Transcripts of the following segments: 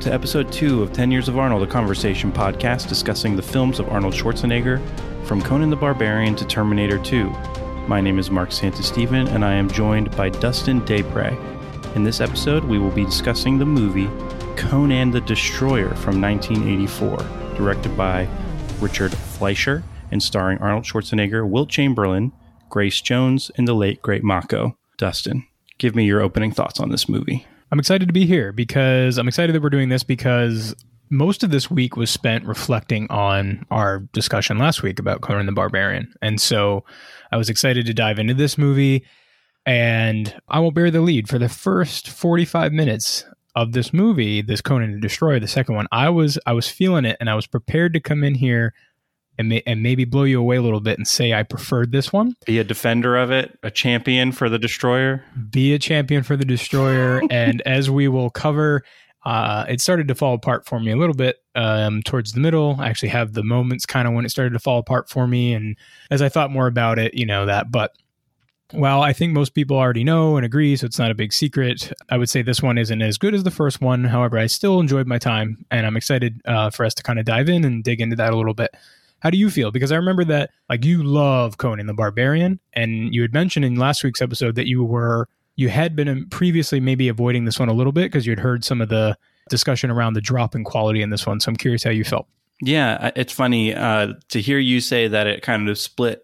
to episode two of 10 Years of Arnold, a conversation podcast discussing the films of Arnold Schwarzenegger from Conan the Barbarian to Terminator 2. My name is Mark Santasteven, and I am joined by Dustin Daypre. In this episode, we will be discussing the movie Conan the Destroyer from 1984, directed by Richard Fleischer and starring Arnold Schwarzenegger, Wilt Chamberlain, Grace Jones, and the late great Mako. Dustin, give me your opening thoughts on this movie. I'm excited to be here because I'm excited that we're doing this because most of this week was spent reflecting on our discussion last week about Conan the Barbarian. And so I was excited to dive into this movie. And I will bear the lead for the first 45 minutes of this movie, this Conan the Destroyer, the second one. I was I was feeling it and I was prepared to come in here and, may, and maybe blow you away a little bit and say I preferred this one. Be a defender of it, a champion for the destroyer. Be a champion for the destroyer, and as we will cover, uh, it started to fall apart for me a little bit um, towards the middle. I actually have the moments kind of when it started to fall apart for me, and as I thought more about it, you know that. But well, I think most people already know and agree, so it's not a big secret. I would say this one isn't as good as the first one. However, I still enjoyed my time, and I'm excited uh, for us to kind of dive in and dig into that a little bit. How do you feel? Because I remember that like you love Conan the Barbarian, and you had mentioned in last week's episode that you were you had been previously maybe avoiding this one a little bit because you had heard some of the discussion around the drop in quality in this one. So I'm curious how you felt. Yeah, it's funny uh, to hear you say that it kind of split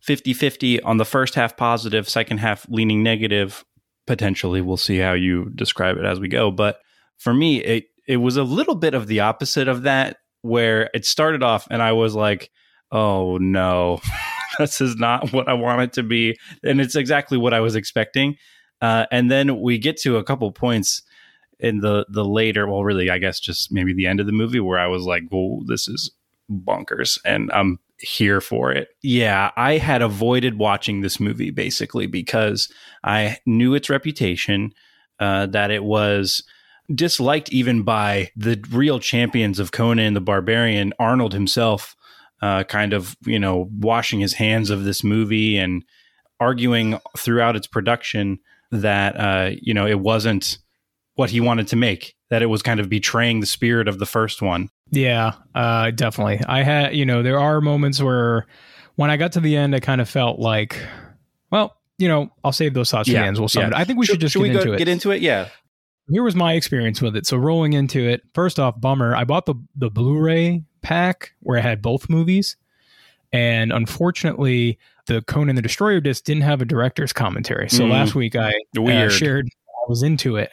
50 50 on the first half positive, second half leaning negative. Potentially, we'll see how you describe it as we go. But for me, it, it was a little bit of the opposite of that where it started off and I was like, oh no, this is not what I want it to be. And it's exactly what I was expecting. Uh, and then we get to a couple points in the the later, well, really, I guess just maybe the end of the movie where I was like, "Whoa, this is bonkers," and I'm here for it. Yeah, I had avoided watching this movie basically because I knew its reputation, uh, that it was disliked even by the real champions of Conan the Barbarian, Arnold himself, uh, kind of, you know, washing his hands of this movie and arguing throughout its production that, uh, you know, it wasn't what he wanted to make, that it was kind of betraying the spirit of the first one. Yeah, uh, definitely. I had, you know, there are moments where when I got to the end, I kind of felt like, well, you know, I'll save those thoughts yeah, for the end. We'll sum yeah. I think we should, should just should get we into it. Get into it, yeah here was my experience with it. So rolling into it, first off, bummer. I bought the the Blu-ray pack where I had both movies, and unfortunately, the Conan the Destroyer disc didn't have a director's commentary. So mm. last week I uh, shared I was into it.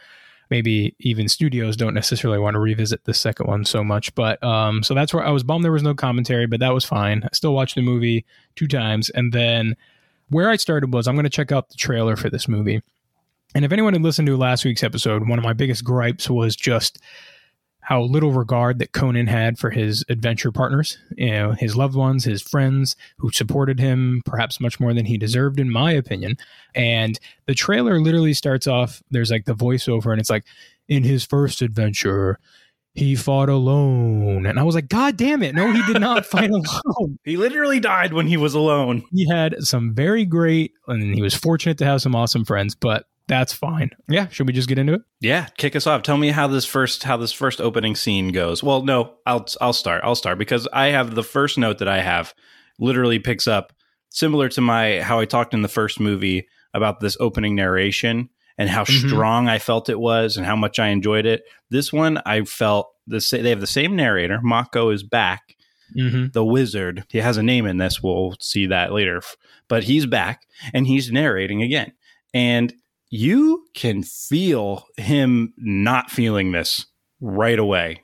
Maybe even studios don't necessarily want to revisit the second one so much, but um, so that's where I was bummed there was no commentary, but that was fine. I still watched the movie two times, and then where I started was I'm going to check out the trailer for this movie and if anyone had listened to last week's episode, one of my biggest gripes was just how little regard that Conan had for his adventure partners, you know, his loved ones, his friends who supported him perhaps much more than he deserved, in my opinion. And the trailer literally starts off, there's like the voiceover, and it's like, in his first adventure, he fought alone. And I was like, God damn it. No, he did not fight alone. He literally died when he was alone. He had some very great, and he was fortunate to have some awesome friends, but that's fine. Yeah, should we just get into it? Yeah, kick us off. Tell me how this first how this first opening scene goes. Well, no, I'll I'll start. I'll start because I have the first note that I have literally picks up similar to my how I talked in the first movie about this opening narration and how mm-hmm. strong I felt it was and how much I enjoyed it. This one I felt the they have the same narrator. Mako is back. Mm-hmm. The wizard. He has a name in this. We'll see that later. But he's back and he's narrating again. And you can feel him not feeling this right away.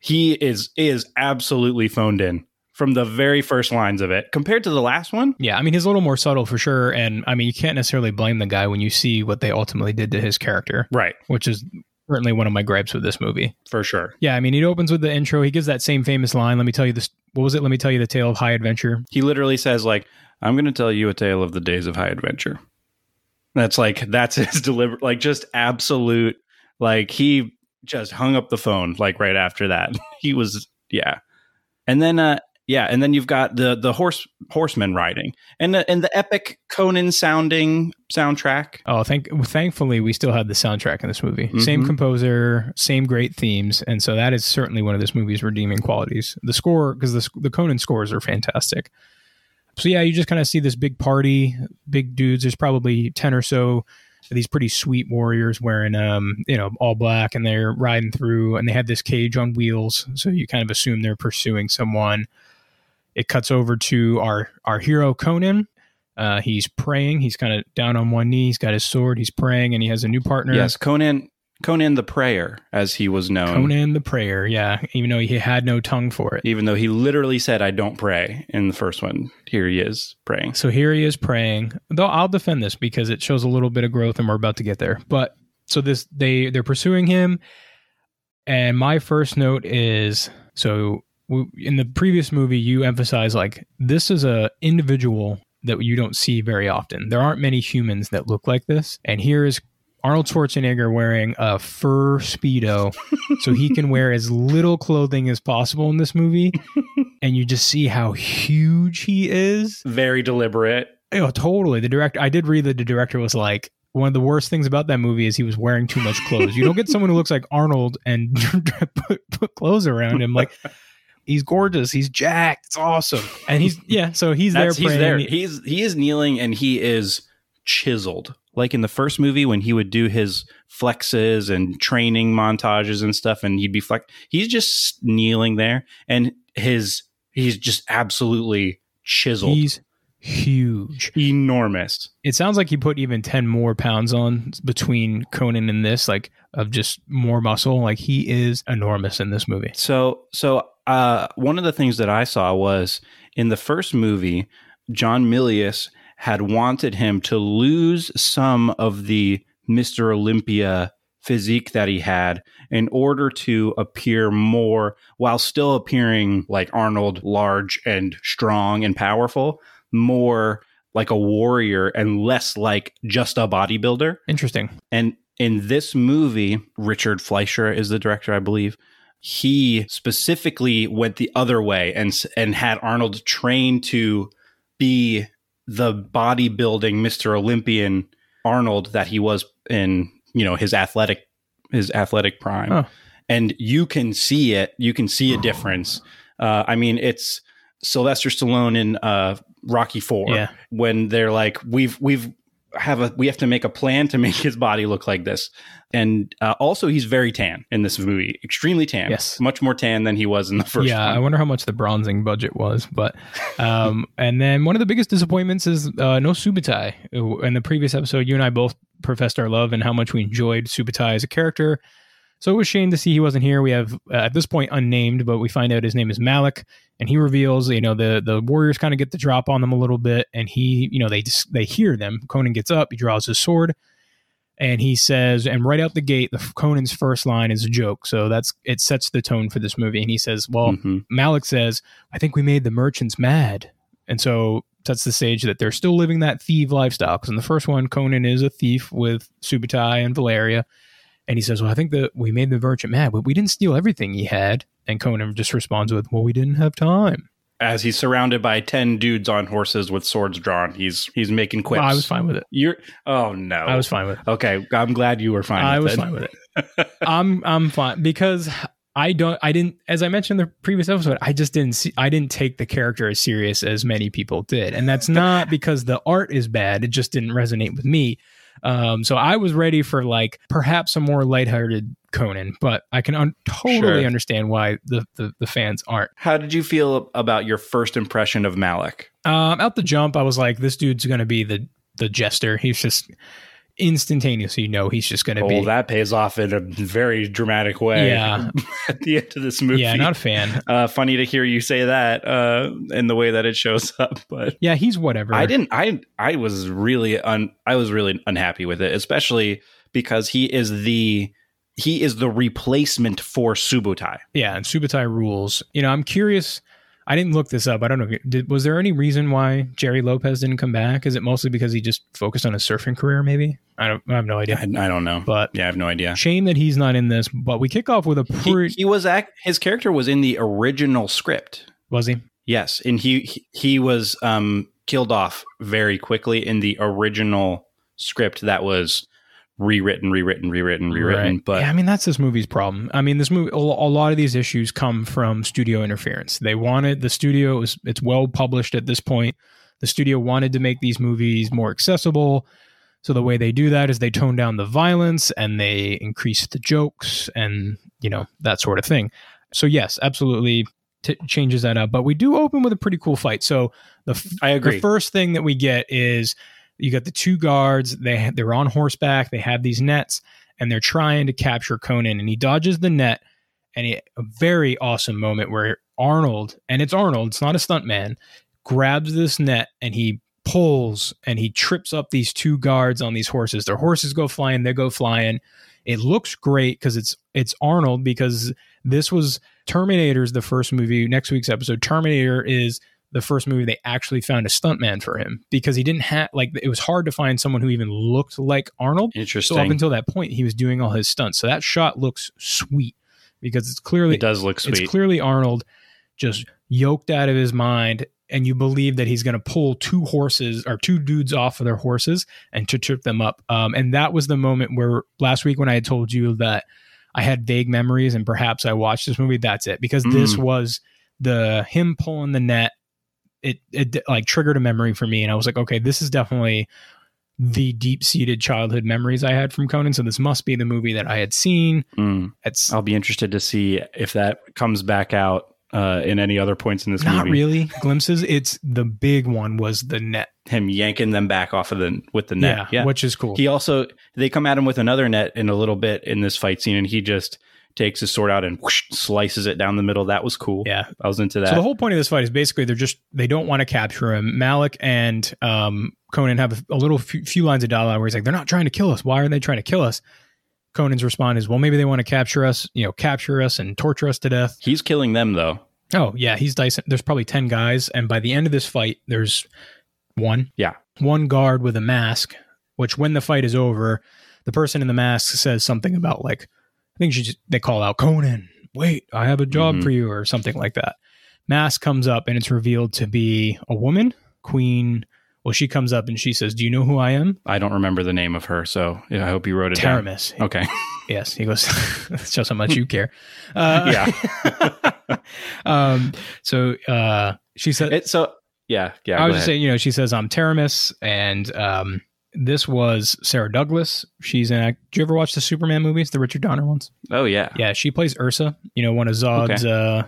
He is is absolutely phoned in from the very first lines of it compared to the last one. Yeah, I mean he's a little more subtle for sure and I mean you can't necessarily blame the guy when you see what they ultimately did to his character. Right. Which is certainly one of my gripes with this movie. For sure. Yeah, I mean he opens with the intro. He gives that same famous line, let me tell you this what was it? Let me tell you the tale of high adventure. He literally says like I'm going to tell you a tale of the days of high adventure. That's like that's his deliver like just absolute like he just hung up the phone like right after that. he was yeah. And then uh Yeah, and then you've got the the horse horsemen riding, and the, and the epic Conan sounding soundtrack. Oh, thank thankfully we still had the soundtrack in this movie. Same Mhm. composer, same great themes, and so that is certainly one of this movie's redeeming qualities. The score, because the the Conan scores are fantastic. So yeah, you just kind of see this big party, big dudes. There's probably ten or so of these pretty sweet warriors wearing um you know all black, and they're riding through, and they have this cage on wheels. So you kind of assume they're pursuing someone. It cuts over to our our hero Conan. Uh, he's praying. He's kind of down on one knee. He's got his sword. He's praying, and he has a new partner. Yes, Conan Conan the Prayer, as he was known. Conan the Prayer. Yeah, even though he had no tongue for it. Even though he literally said, "I don't pray" in the first one, here he is praying. So here he is praying. Though I'll defend this because it shows a little bit of growth, and we're about to get there. But so this they they're pursuing him, and my first note is so in the previous movie you emphasize like this is a individual that you don't see very often. There aren't many humans that look like this, and here is Arnold Schwarzenegger wearing a fur speedo, so he can wear as little clothing as possible in this movie, and you just see how huge he is. Very deliberate. Oh, totally. The director, I did read that the director was like, one of the worst things about that movie is he was wearing too much clothes. You don't get someone who looks like Arnold and put, put clothes around him. Like, he's gorgeous. He's jacked. It's awesome. And he's, yeah, so he's there That's, he's there. He's he is kneeling and he is chiseled. Like in the first movie when he would do his flexes and training montages and stuff, and he'd be flex. He's just kneeling there, and his he's just absolutely chiseled, He's huge. enormous. It sounds like he put even 10 more pounds on between Conan and this, like, of just more muscle. Like, he is enormous in this movie. So so uh, one of the things that I saw was in the first movie, John Milius had wanted him to lose some of the Mr. Olympia physique that he had in order to appear more while still appearing like Arnold large and strong and powerful, more like a warrior and less like just a bodybuilder. Interesting. And in this movie, Richard Fleischer is the director, I believe. He specifically went the other way and and had Arnold train to be the bodybuilding Mr. Olympian Arnold that he was in, you know, his athletic his athletic prime. And you can see it. You can see a difference. Uh, I mean, it's Sylvester Stallone in uh, Rocky Four Yeah. when they're like, we've we've have a we have to make a plan to make his body look like this. And uh, also, he's very tan in this movie, extremely tan. Yes. much more tan than he was in the first. yeah, I wonder how much the bronzing budget was. But, um, and then one of the biggest disappointments is uh, no Subotai. In the previous episode, you and I both professed our love and how much we enjoyed Subotai as a character. So it was shame to see he wasn't here. We have uh, at this point unnamed, but we find out his name is Malik, and he reveals, you know, the the warriors kind of get the drop on them a little bit, and he, you know, they just they hear them. Conan gets up, he draws his sword, and he says, and right out the gate, the Conan's first line is a joke. So that's it sets the tone for this movie, and he says, "Well, Mhm. Malik says, I think we made the merchants mad. And so sets the stage that they're still living that thief lifestyle. Because in the first one, Conan is a thief with Subotai and Valeria. And he says, Well, I think that we made the merchant mad, but we didn't steal everything he had. And Conan just responds with, Well, we didn't have time. As he's surrounded by ten dudes on horses with swords drawn, he's he's making quips. I was fine with it. You're oh no. I was fine with it. okay. I'm glad you were fine. I with was it. fine with it. I'm I'm fine because I don't I didn't as I mentioned in the previous episode I just didn't see I didn't take the character as serious as many people did and that's not because the art is bad it just didn't resonate with me um so I was ready for like perhaps a more lighthearted Conan but I can un- totally Sure. understand why the, the the fans aren't How did you feel about your first impression of Malik? um out the jump I was like this dude's gonna be the the jester he's just instantaneously you know he's just gonna Oh, be that pays off in a very dramatic way. Yeah. at the end of this movie. yeah not a fan uh, funny to hear you say that uh, in the way that it shows up, but yeah he's whatever I didn't. I I was really un. I was really unhappy with it, especially because he is the he is the replacement for Subotai. Yeah, and Subotai rules. You know, I'm curious. I didn't look this up. I don't know. Did, was there any reason why Gerry Lopez didn't come back? Is it mostly because he just focused on his surfing career? Maybe I don't. I have no idea. I don't know, But yeah, I have no idea. shame that he's not in this. But we kick off with a He, he was act. His character was in the original script. was he? Yes, and he he, he was um, killed off very quickly in the original script that was rewritten, rewritten, rewritten, rewritten. Right. But yeah, I mean that's this movie's problem. I mean this movie, a lot of these issues come from studio interference. They wanted the studio it was it's well published at this point. The studio wanted to make these movies more accessible. So the way they do that is they tone down the violence and they increase the jokes and you know that sort of thing. So yes, absolutely t- changes that up. But we do open with a pretty cool fight. So the f- I agree. the first thing that we get is you got the two guards. They they're on horseback. They have these nets, and they're trying to capture Conan. And he dodges the net, and he, a very awesome moment where Arnold, and it's Arnold, it's not a stuntman, grabs this net and he pulls and he trips up these two guards on these horses. Their horses go flying. They go flying. It looks great because it's it's Arnold because this was Terminator's the first movie. Next week's episode, Terminator is the first movie they actually found a stuntman for him because he didn't have like it was hard to find someone who even looked like Arnold. interesting. So up until that point, he was doing all his stunts. So that shot looks sweet because it's clearly it does look sweet. it's clearly Arnold just yoked out of his mind, and you believe that he's going to pull two horses or two dudes off of their horses and to trip them up. Um, and that was the moment where last week when I had told you that I had vague memories and perhaps I watched this movie. That's it because this Mm. was the him pulling the net. It it like triggered a memory for me, and I was like, okay, this is definitely the deep seated childhood memories I had from Conan. So this must be the movie that I had seen. Mm. I'll be interested to see if that comes back out uh, in any other points in this movie. not movie. really glimpses. It's the big one was the net. Him yanking them back off of the with the net. Yeah, which is cool. He also they come at him with another net in a little bit in this fight scene, and he just takes his sword out and whoosh, slices it down the middle. That was cool. yeah. I was into that. So the whole point of this fight is basically they're just they don't want to capture him. Malik and um, Conan have a, a little few, few lines of dialogue where he's like, "They're not trying to kill us. Why are they trying to kill us?" Conan's response is, "Well, maybe they want to capture us. You know, capture us and torture us to death." He's killing them though. Oh yeah, he's Dyson. There's probably ten guys, and by the end of this fight, there's one. Yeah. one guard with a mask. Which, when the fight is over, the person in the mask says something about like, I think she just, they call out Conan. Wait, I have a job Mhm. for you, or something like that. Mask comes up, and it's revealed to be a woman, Queen. Well, she comes up and she says, "Do you know who I am?" I don't remember the name of her, so yeah, I hope you wrote it down. Taramis. Okay. Yes, he goes. That's just how much you care. Uh, yeah. um. So, uh, she said, It, so yeah, yeah. I was just saying, you know, she says I'm Taramis, and um, this was Sarah Douglas. She's in. Do you ever watch the Superman movies, the Richard Donner ones? Oh yeah. Yeah, she plays Ursa. You know, one of Zod's uh,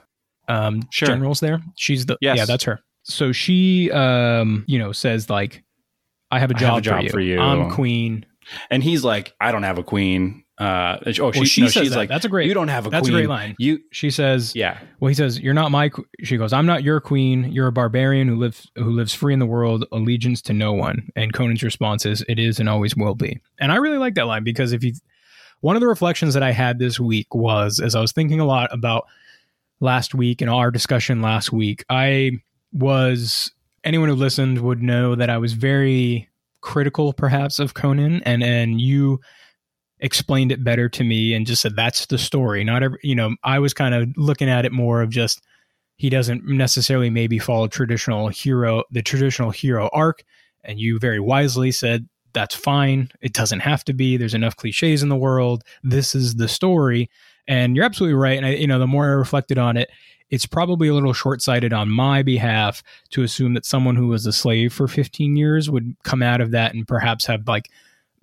um, Sure. generals. There, she's the. Yes. Yeah, that's her. So she, um, you know, says like, "I have a job, have a job for, you. for you." I'm queen." And he's like, I don't have a queen. Uh, oh, she, Well, she no, says she's that. like, That's a great- You don't have a That's queen. a great line. You, She says, yeah. Well, he says, "You're not my." qu-" She goes, "I'm not your queen. You're a barbarian who lives who lives free in the world, allegiance to no one." And Conan's response is, "It is and always will be." And I really like that line because if you, one of the reflections that I had this week was as I was thinking a lot about last week and our discussion last week, I was anyone who listened would know that I was very critical, perhaps, of Conan, and and you explained it better to me and just said that's the story. Not every you know i was kind of looking at it more of just he doesn't necessarily maybe follow traditional hero the traditional hero arc and you very wisely said that's fine. It doesn't have to be. There's enough cliches in the world. This is the story. And you're absolutely right and I, you know the more i reflected on it it's probably a little short-sighted on my behalf to assume that someone who was a slave for 15 years would come out of that and perhaps have like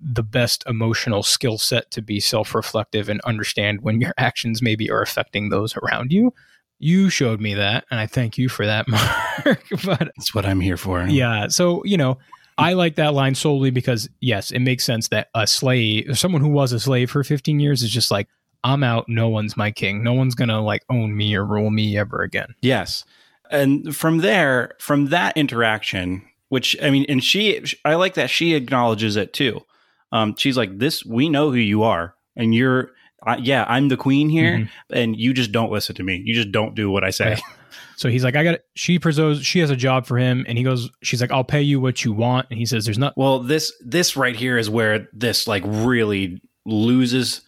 the best emotional skill set to be self-reflective and understand when your actions maybe are affecting those around you. You showed me that, and I thank you for that, Mark. but That's what I'm here for. yeah, so you know, I like that line solely because yes, it makes sense that a slave, someone who was a slave for 15 years, is just like, I'm out. No one's my king. No one's gonna like own me or rule me ever again. Yes. And from there, from that interaction, which I mean, and she, I like that she acknowledges it too. Um, she's like, "This, we know who you are, and you're, uh, yeah, I'm the queen here, Mhm. and you just don't listen to me. You just don't do what I say." Right. So he's like, I got. She pursues. She has a job for him, and he goes. She's like, I'll pay you what you want, and he says, There's not. Well, this, this right here is where this like really loses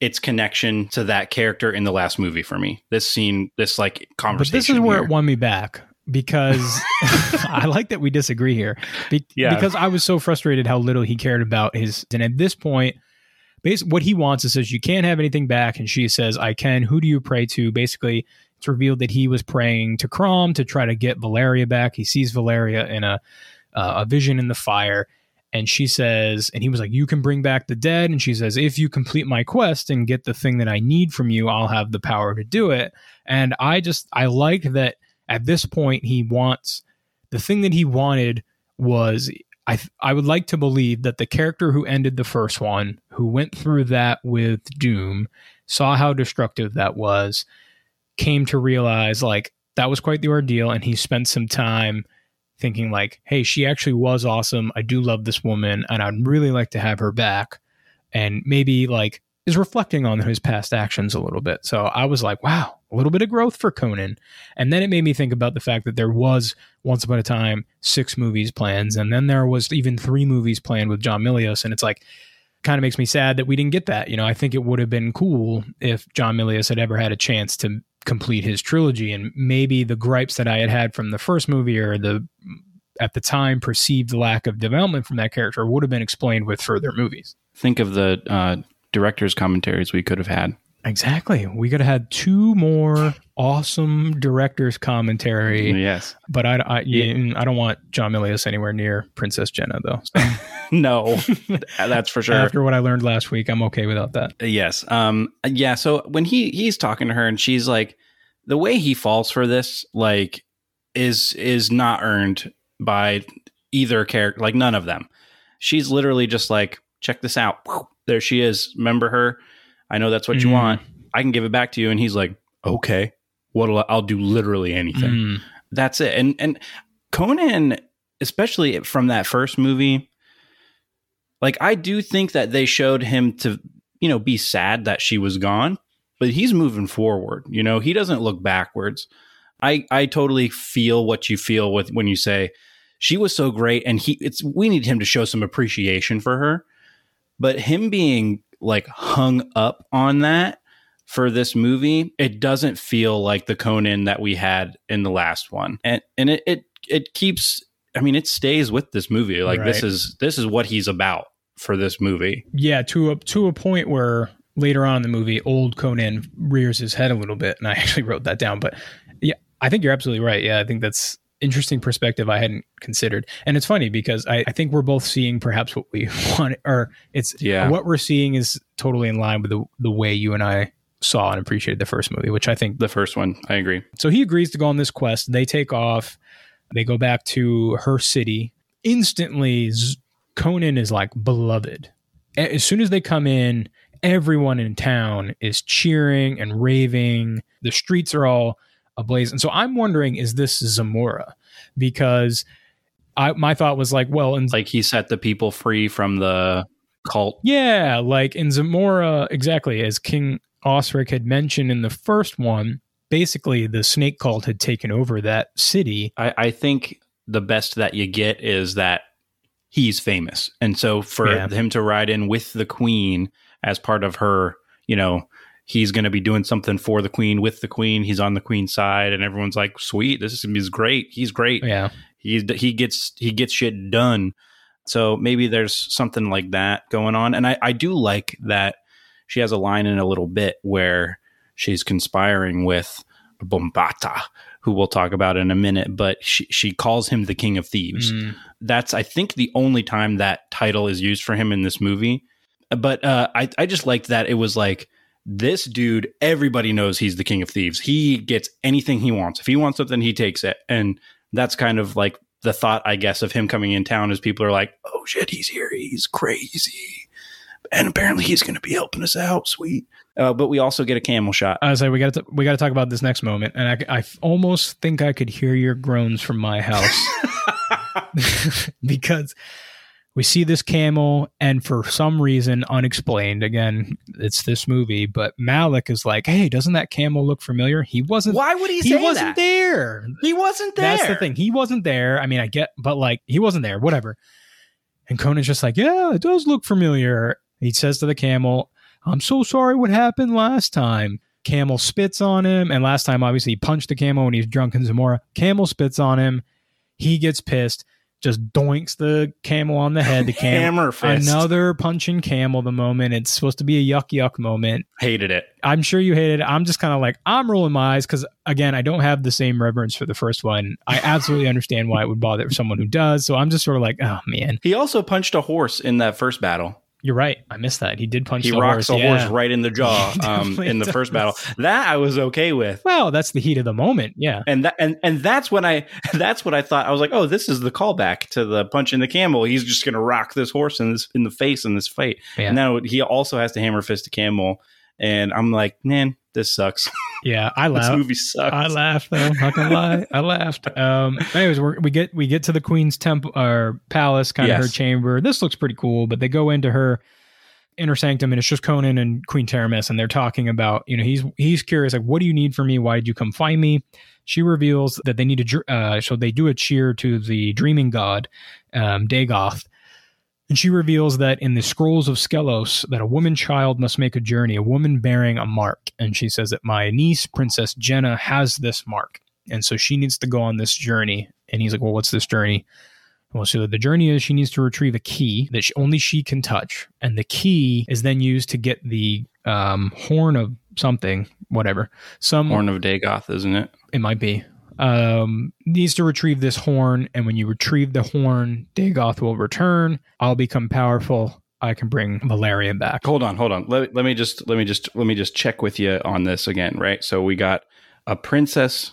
its connection to that character in the last movie for me. This scene, this like conversation. But this is where here. it won me back. Because I like that we disagree here. Be- Yeah. Because I was so frustrated how little he cared about his. And at this point, basically, what he wants is says you can't have anything back, and she says I can. Who do you pray to? Basically, it's revealed that he was praying to Crom to try to get Valeria back. He sees Valeria in a uh, a vision in the fire. And she says, and he was like, You can bring back the dead. And she says, If you complete my quest and get the thing that I need from you, I'll have the power to do it. And I just, I like that at this point, he wants the thing that he wanted was, I, I would like to believe that the character who ended the first one, who went through that with Doom, saw how destructive that was, came to realize like that was quite the ordeal. And he spent some time thinking like, "Hey, she actually was awesome. I do love this woman, and I'd really like to have her back." And maybe like is reflecting on his past actions a little bit. So I was like, "Wow, a little bit of growth for Conan." And then it made me think about the fact that there was once upon a time six movies planned, and then there was even three movies planned with John Milius, and it's like kind of makes me sad that we didn't get that. You know, I think it would have been cool if John Milius had ever had a chance to complete his trilogy and maybe the gripes that I had had from the first movie or the at the time perceived lack of development from that character would have been explained with further movies. Think of the uh, director's commentaries we could have had. Exactly. We could have had two more awesome director's commentary, Yes. but I, I, yeah, I don't want John Milius anywhere near Princess Jenna though. So No, that's for sure. after what I learned last week, I'm okay without that. Yes. Um. Yeah. So when he he's talking to her and she's like, the way he falls for this, like, is is not earned by either character. Like none of them. She's literally just like, check this out. There she is. Remember her? I know that's what you Mm. want. I can give it back to you. And he's like, okay. What'll I- I'll do literally anything. Mm. That's it. And and Conan, especially from that first movie, like I do think that they showed him to, you know, be sad that she was gone, but he's moving forward. You know, he doesn't look backwards. I I totally feel what you feel with when you say she was so great and he it's we need him to show some appreciation for her. But him being like hung up on that for this movie, it doesn't feel like the Conan that we had in the last one. And and it it, it keeps I mean it stays with this movie. Like this is this is what he's about for this movie. yeah to a to a point where later on in the movie old conan rears his head a little bit and i actually wrote that down but yeah i think you're absolutely right yeah i think that's interesting perspective i hadn't considered and it's funny because i, I think we're both seeing perhaps what we want or it's Yeah. what we're seeing is totally in line with the, the way you and i saw and appreciated the first movie which i think The first one, I agree. so he agrees to go on this quest. They take off. They go back to her city. Instantly, Conan is like beloved. As soon as they come in, everyone in town is cheering and raving. The streets are all ablaze. And so I'm wondering, is this Zamora? Because I my thought was like, well, and Like he set the people free from the cult. yeah, like in Zamora, exactly as King Osric had mentioned in the first one, basically the snake cult had taken over that city. I, I think the best that you get is that he's famous. And so for Yeah. him to ride in with the queen as part of her, you know, he's going to be doing something for the queen with the queen. He's on the queen's side and everyone's like, "Sweet, this is great. He's great. Yeah. He's he gets he gets shit done." So maybe there's something like that going on. And I I do like that she has a line in a little bit where she's conspiring with Bombata, who we'll talk about in a minute, but she, she calls him the king of thieves. Mm. That's, I think, the only time that title is used for him in this movie. But uh, I, I just liked that it was like, this dude, everybody knows he's the king of thieves. He gets anything he wants. If he wants something, he takes it. And that's kind of like the thought, I guess, of him coming in town is people are like, oh shit, he's here. He's crazy. And apparently he's going to be helping us out. Sweet. Uh, but we also get a camel shot. I was like, we got to we got to talk about this next moment, and I, I almost think I could hear your groans from my house because we see this camel, and for some reason unexplained, again, it's this movie, but Malik is like, "Hey, doesn't that camel look familiar?" He wasn't. Why would he He wasn't that? there. He wasn't there. That's the thing. He wasn't there. I mean, I get, but like, he wasn't there. Whatever. And Conan's just like, yeah, it does look familiar. He says to the camel, I'm so sorry what happened last time. Camel spits on him, and last time obviously he punched the camel when he was drunk in Zamora. Camel spits on him. He gets pissed, just doinks the camel on the head. The camel, Hammer fist. another punching camel. The moment it's supposed to be a yuck yuck moment. Hated it. I'm sure you hated it. I'm just kind of like I'm rolling my eyes because again, I don't have the same reverence for the first one. I absolutely understand why it would bother someone who does. So I'm just sort of like, oh man, He also punched a horse in that first battle. You're right. I missed that. He did punch. He the rocks horse. a yeah. horse right in the jaw um, in the first battle. That I was okay with. Well, that's the heat of the moment. Yeah. And that and and that's when I that's what I thought. I was like, oh, this is the callback to the punch in the camel. He's just gonna rock this horse in this in the face in this fight. Yeah. And now he also has to hammer fist a camel. And I'm like, man, this sucks. Yeah. I this laughed. movie sucks. I laughed though. Not gonna lie, I laughed. Um, anyways, we're, we get we get to the queen's temple or palace, kind of her chamber. This looks pretty cool, but they go into her inner sanctum, and it's just Conan and Queen Taramis, and they're talking about you know he's he's curious like what do you need from me? Why did you come find me? She reveals that they need to uh, so they do a cheer to the dreaming god um, Dagoth. And she reveals that in the scrolls of Skelos, that a woman child must make a journey, a woman bearing a mark. And she says that my niece, Princess Jenna, has this mark. And so she needs to go on this journey. And he's like, Well, what's this journey? Well, so the journey is she needs to retrieve a key that she, only she can touch. And the key is then used to get the um, horn of something, whatever. Some Horn of Dagoth, isn't it? it might be um needs to retrieve this horn and when you retrieve the horn dagoth will return i'll become powerful i can bring valeria back Hold on, hold on. Let, let me just let me just let me just check with you on this again, right? So we got a princess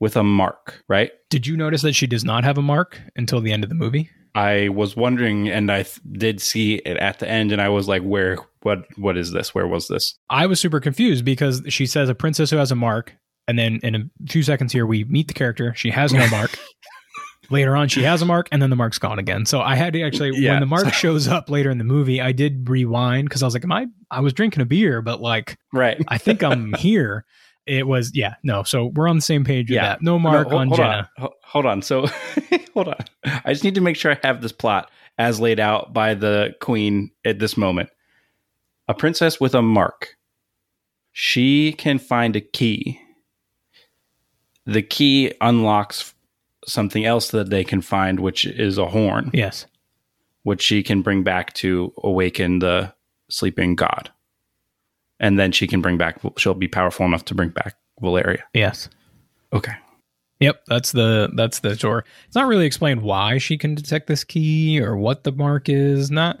with a mark, right? did you notice that she does not have a mark until the end of the movie I was wondering, and I th- did see it at the end, and I was like, "Where? What? What is this? Where was this?" i was super confused because she says a princess who has a mark and then in a few seconds here we meet the character she has no mark later on she has a mark and then the mark's gone again so i had to actually Yeah. when the mark shows up later in the movie i did rewind because i was like am i i was drinking a beer but like Right. I think I'm here. It was yeah no. So we're on the same page with Yeah. that. No mark No, hol- on hold Jenna. On. Hold on. So, hold on. I just need to make sure I have this plot as laid out by the queen at this moment. A princess with a mark. She can find a key. The key unlocks something else that they can find, which is a horn, Yes. which she can bring back to awaken the sleeping god. And then she can bring back, she'll be powerful enough to bring back Valeria. Yes. Okay. Yep. That's the that's the door. It's not really explained why she can detect this key or what the mark is. Not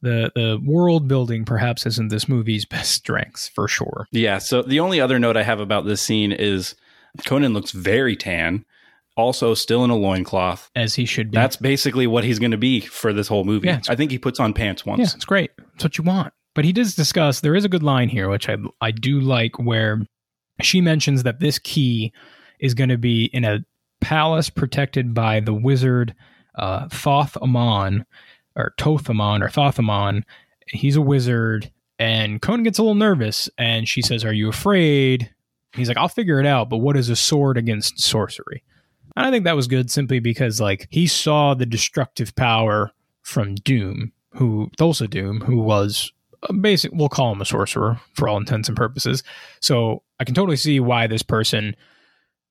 the the world building perhaps isn't this movie's best strengths for sure. Yeah. So the only other note I have about this scene is Conan looks very tan, also still in a loincloth. As he should be. That's basically what he's going to be for this whole movie. Yeah, I think he puts on pants once. Yeah, it's great. It's what you want. But he does discuss there is a good line here, which I I do like, where she mentions that this key is going to be in a palace protected by the wizard uh, Thoth Amon or Toth Amon or Thoth Amon. He's a wizard, and Conan gets a little nervous, and she says, "Are you afraid?" He's like, "I'll figure it out." But what is a sword against sorcery? And I think that was good simply because like he saw the destructive power from Doom, who Thulsa Doom, who was a basic we'll call him a sorcerer for all intents and purposes. So I can totally see why this person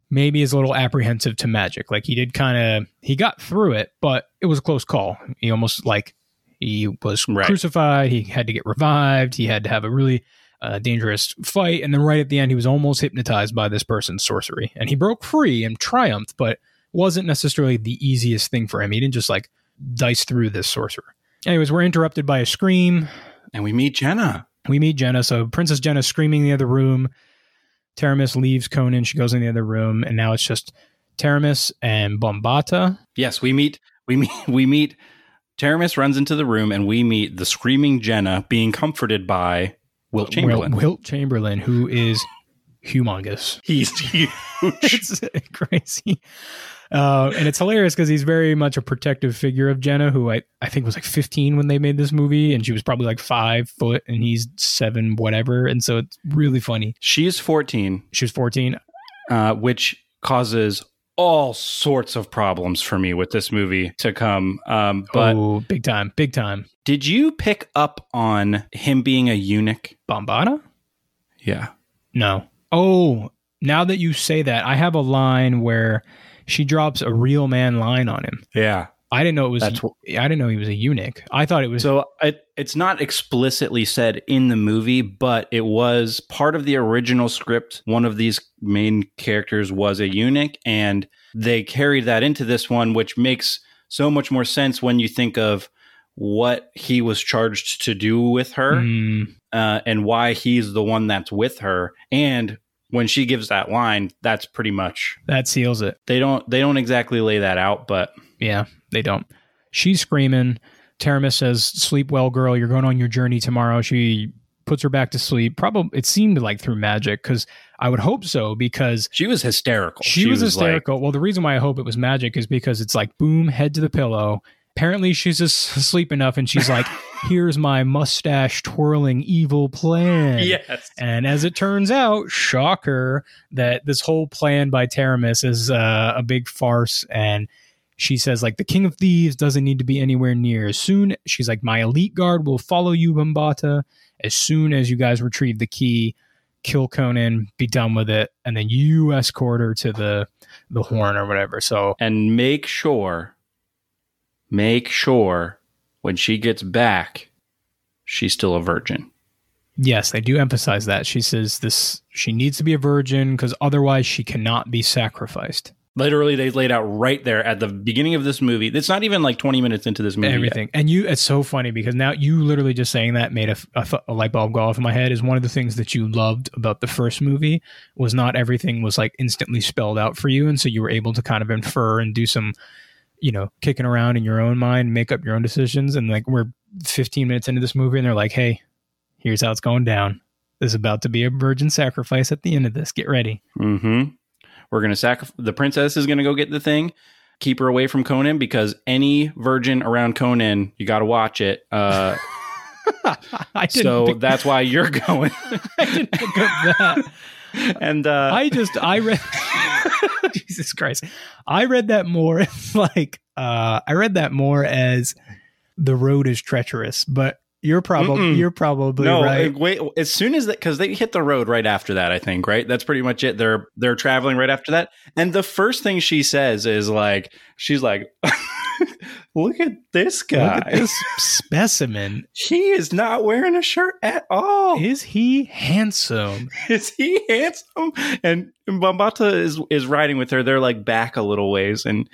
maybe is a little apprehensive to magic. Like he did kind of he got through it, but it was a close call. He almost like he was Right. crucified, he had to get revived, he had to have a really uh, dangerous fight, and then right at the end, he was almost hypnotized by this person's sorcery, and he broke free and triumphed, but wasn't necessarily the easiest thing for him. He didn't just like dice through this sorcerer. Anyways, we're interrupted by a scream. And we meet Jenna. We meet Jenna. So Princess Jenna screaming in the other room. Taramis leaves Conan. She goes in the other room, and now it's just Taramis and Bombata. Yes, we meet. We meet. We meet. Taramis runs into the room, and we meet the screaming Jenna being comforted by Wilt Chamberlain. Wilt, Wilt Chamberlain, who is humongous. He's huge. it's crazy. Uh, and it's hilarious because he's very much a protective figure of Jenna, who I, I think was like 15 when they made this movie, and she was probably like five foot, and he's seven, whatever. And so it's really funny. She's 14, She was 14. uh, which causes all sorts of problems for me with this movie to come. Um, but oh, big time, big time. did you pick up on him being a eunuch? Bombata? Yeah. No. Oh, now that you say that, I have a line where she drops a real man line on him. Yeah. I didn't know it was. That's I didn't know he was a eunuch. I thought it was. So it, it's not explicitly said in the movie, but it was part of the original script. One of these main characters was a eunuch, and they carried that into this one, which makes so much more sense when you think of what he was charged to do with her Mm, uh, and why he's the one that's with her. And when she gives that line, that's pretty much that seals it. they don't they don't exactly lay that out, but Yeah, they don't. She's screaming. Taramis says, "Sleep well, girl. You're going on your journey tomorrow." She puts her back to sleep. Probably it seemed like through magic because I would hope so because she was hysterical. she, was, like, hysterical. well, the reason why I hope it was magic is because it's like boom, head to the pillow. Apparently, she's just asleep enough, and she's like, "Here's my mustache twirling evil plan." yes. And as it turns out, shocker, that this whole plan by Taramis is uh, a big farce. And she says, like, the King of Thieves doesn't need to be anywhere near. As soon, she's like, my elite guard will follow you, Bambata, as soon as you guys retrieve the key, kill Conan, be done with it, and then you escort her to the the horn or whatever. So and make sure make sure when she gets back she's still a virgin yes, they do emphasize that. She says this she needs to be a virgin because otherwise she cannot be sacrificed. Literally they laid out right there at the beginning of this movie it's not even like 20 minutes into this movie yet. everything. And you, it's so funny because now you literally just saying that made a, a, a light bulb go off in my head. Is one of the things that you loved about the first movie was not everything was like instantly spelled out for you, and so you were able to kind of infer and do some, you know, kicking around in your own mind, make up your own decisions. And like we're 15 minutes into this movie, and they're like, "Hey, here's how it's going down. There's about to be a virgin sacrifice at the end of this. Get ready." mm-hmm we're gonna sacrifice the princess is gonna go get the thing keep her away from conan because any virgin around conan you gotta watch it uh I didn't so pick, that's why you're going I didn't pick up that. and uh I just I read Jesus Christ. I read that more like uh I read that more as the road is treacherous, but you're probably you're probably no, right. wait. As soon as that, because they hit the road right after that, I think. Right, that's pretty much it. They're they're traveling right after that, and the first thing she says is like, she's like, "Look at this guy. Look at this specimen. He is not wearing a shirt at all. Is he handsome? Is he handsome?" And Bambata is is riding with her. They're like back a little ways, and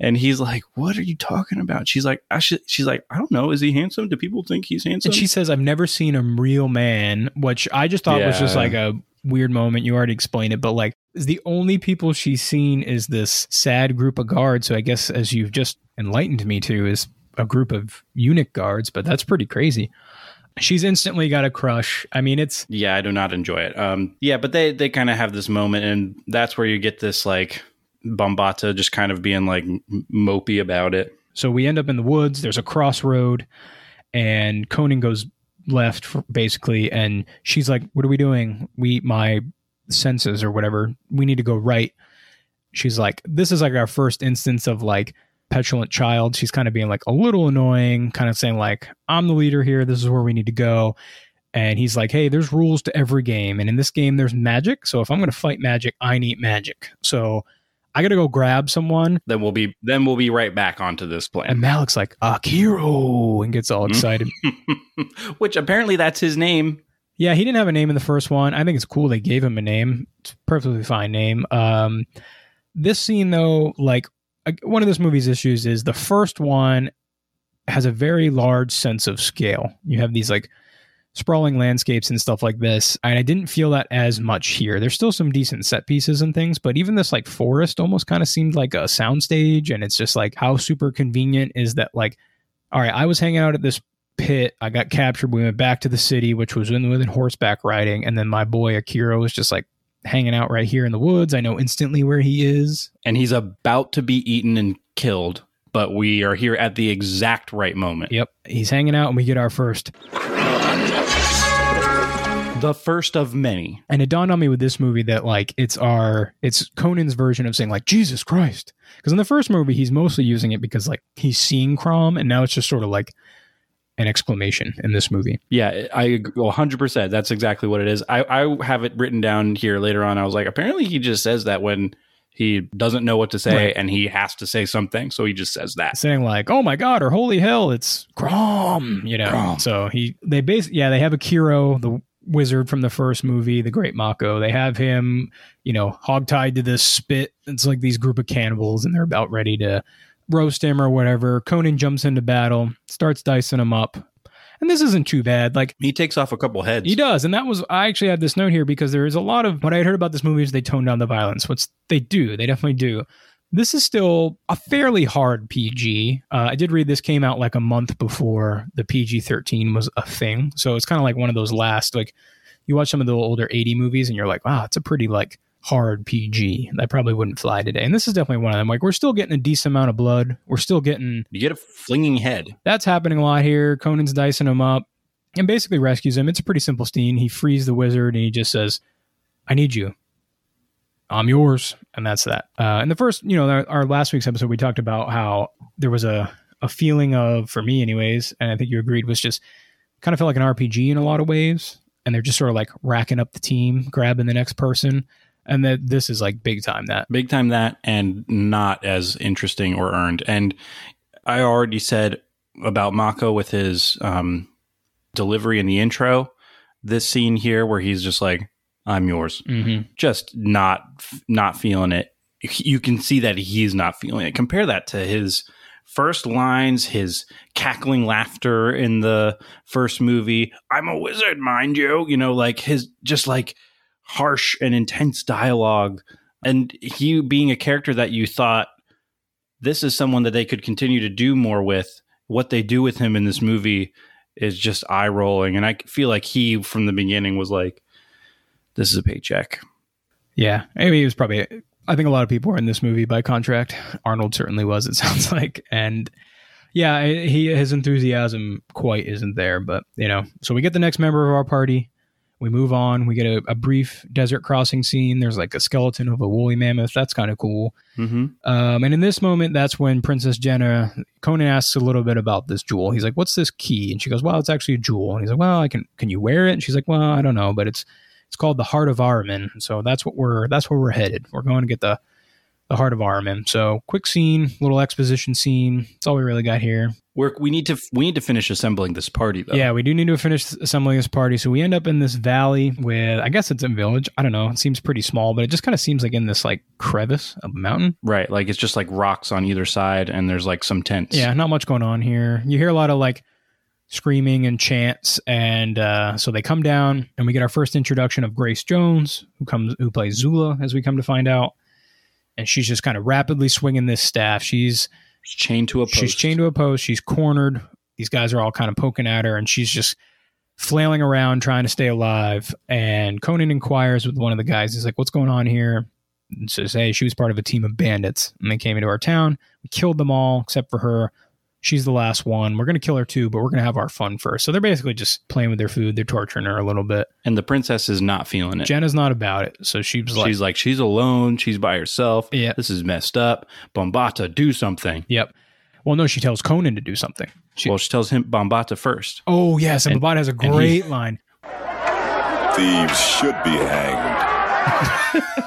and he's like, "What are you talking about?" She's like, "I should." She's like, "I don't know. Is he handsome? Do people think he's handsome?" And she says, I've never seen a real man, which I just thought was just like a weird moment. You already explained it, but like the only people she's seen is this sad group of guards. So I guess as you've just enlightened me to is a group of eunuch guards, but that's pretty crazy. She's instantly got a crush. I mean, it's Yeah, I do not enjoy it. Um, yeah, but they they kind of have this moment, and that's where you get this like Bombata just kind of being like mopey about it. so we end up in the woods. There's a crossroad, and Conan goes left basically, and she's like, "What are we doing? We my senses or whatever. We need to go right." She's like, "This is like our first instance of like." petulant child she's kind of being like a little annoying kind of saying like i'm the leader here this is where we need to go and he's like hey there's rules to every game and in this game there's magic so if i'm going to fight magic i need magic so i gotta go grab someone Then we'll be then we'll be right back onto this plan. and Malik's like, Akiro, and gets all excited. which apparently that's his name. yeah, he didn't have a name in the first one. I think it's cool they gave him a name. It's a perfectly fine name. Um, this scene, though, like uh, one of this movie's issues is the first one has a very large sense of scale. You have these like sprawling landscapes and stuff like this. And I didn't feel that as much here. There's still some decent set pieces and things, but even this like forest almost kind of seemed like a soundstage. And it's just like how super convenient is that like, all right, I was hanging out at this pit. I got captured. We went back to the city, which was in within horseback riding. And then my boy Akiro was just like hanging out right here in the woods. I know instantly where he is. and he's about to be eaten and killed, but we are here at the exact right moment. Yep. He's hanging out and we get our first The first of many. And it dawned on me with this movie that like it's our it's Conan's version of saying like Jesus Christ. Because in the first movie he's mostly using it because like he's seeing Crom and now it's just sort of like an exclamation in this movie. Yeah, I agree 100%. That's exactly what it is. I, I have it written down here later on. I was like, apparently he just says that when he doesn't know what to say Right. and he has to say something. So he just says that. saying like, "Oh my god," or "Holy hell, it's Crom," you know. Crom. So he they base yeah they have Akiro, the wizard from the first movie, the Great Mako. They have him, you know, hogtied to this spit. It's like these group of cannibals, and they're about ready to roast him or whatever. Conan jumps into battle, starts dicing him up, and this isn't too bad. Like He takes off a couple heads. he does, and that was I actually had this note here because there is a lot of what I had heard about this movie is they tone down the violence. What's they do, they definitely do. This is still a fairly hard PG. Uh, I did read this came out like a month before the PG thirteen was a thing, so it's kind of like one of those last like you watch some of the older eighty movies and you're like, wow, it's a pretty like hard PG that probably wouldn't fly today. And this is definitely one of them. Like we're still getting a decent amount of blood. We're still getting You get a flinging head. that's happening a lot here. Conan's dicing him up and basically rescues him. It's a pretty simple scene. He frees the wizard and he just says, I need you. I'm yours. And that's that. Uh, in the first, you know, our, our last week's episode, we talked about how there was a, a feeling of, for me anyways, and I think you agreed, was just kind of felt like an RPG in a lot of ways. And they're just sort of like racking up the team, grabbing the next person. And that this is like big time that. Big time that and not as interesting or earned. And I already said about Mako with his um, delivery in the intro. This scene here where he's just like, I'm yours. Mm-hmm. just not not feeling it. You can see that he's not feeling it. Compare that to his first lines, his cackling laughter in the first movie. I'm a wizard, mind you. You know, like his just like harsh and intense dialogue, and he being a character that you thought this is someone that they could continue to do more with. What they do with him in this movie is just eye rolling, and I feel like he from the beginning was like, "This is a paycheck." Yeah, I mean, he was probably. I think a lot of people were in this movie by contract. Arnold certainly was. It sounds like, and yeah, he his enthusiasm quite isn't there. But you know, so we get the next member of our party. We move on. We get a, a brief desert crossing scene. There's like a skeleton of a woolly mammoth. That's kind of cool. Mm-hmm. Um, and in this moment, that's when Princess Jehnna Conan asks a little bit about this jewel. He's like, "What's this key?" And she goes, "Well, it's actually a jewel." And he's like, "Well, I can can you wear it?" And she's like, "Well, I don't know, but it's it's called the Heart of Ahriman." So that's what we're that's where we're headed. We're going to get the the Heart of Ahriman. So quick scene, little exposition scene. That's all we really got here. We're, we need to we need to finish assembling this party though. Yeah, we do need to finish assembling this party. So we end up in this valley with, I guess it's a village. I don't know. It seems pretty small, but it just kind of seems like in this like crevice of a mountain. right. Like it's just like rocks on either side, and there's like some tents. Yeah, not much going on here. You hear a lot of like screaming and chants, and uh, so they come down, and we get our first introduction of Grace Jones, who comes who plays Zula, as we come to find out, and she's just kind of rapidly swinging this staff. She's She's chained to a post. she's chained to a post. She's cornered. These guys are all kind of poking at her, and she's just flailing around trying to stay alive. And Conan inquires with one of the guys. He's like, "What's going on here?" And says, "Hey, she was part of a team of bandits, and they came into our town. We killed them all except for her. She's the last one. We're gonna kill her too, but we're gonna have our fun first. So they're basically just playing with their food. They're torturing her a little bit. and the princess is not feeling it. Jehnna's not about it, so she was like, she's like she's alone. She's by herself. Yeah. This is messed up. Bombaata, do something. "Yep." Well, no, she tells Conan to do something. She, well, she tells him Bombaata first. oh yes, and, and- Babad has a and he- great line. Thieves should be hanged.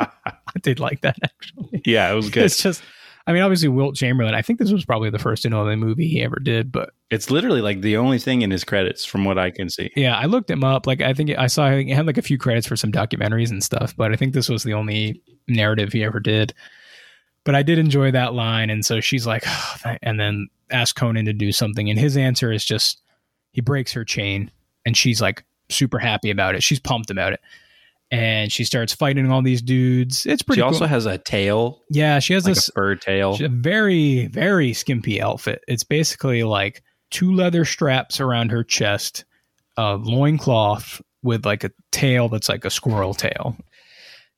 I did like that actually. Yeah, it was good. It's just, I mean, obviously Wilt Chamberlain. I think this was probably the first MLB movie he ever did, but it's literally like the only thing in his credits, from what I can see. yeah, I looked him up. Like, I think I saw he had like a few credits for some documentaries and stuff, but I think this was the only narrative he ever did. But I did enjoy that line, and so she's like, and then asks Conan to do something, and his answer is just he breaks her chain, and she's like super happy about it. She's pumped about it. And she starts fighting all these dudes. It's pretty She also has a tail, yeah, she has like this a fur tail. She's a very, very skimpy outfit. It's basically like two leather straps around her chest, a loincloth with like a tail that's like a squirrel tail.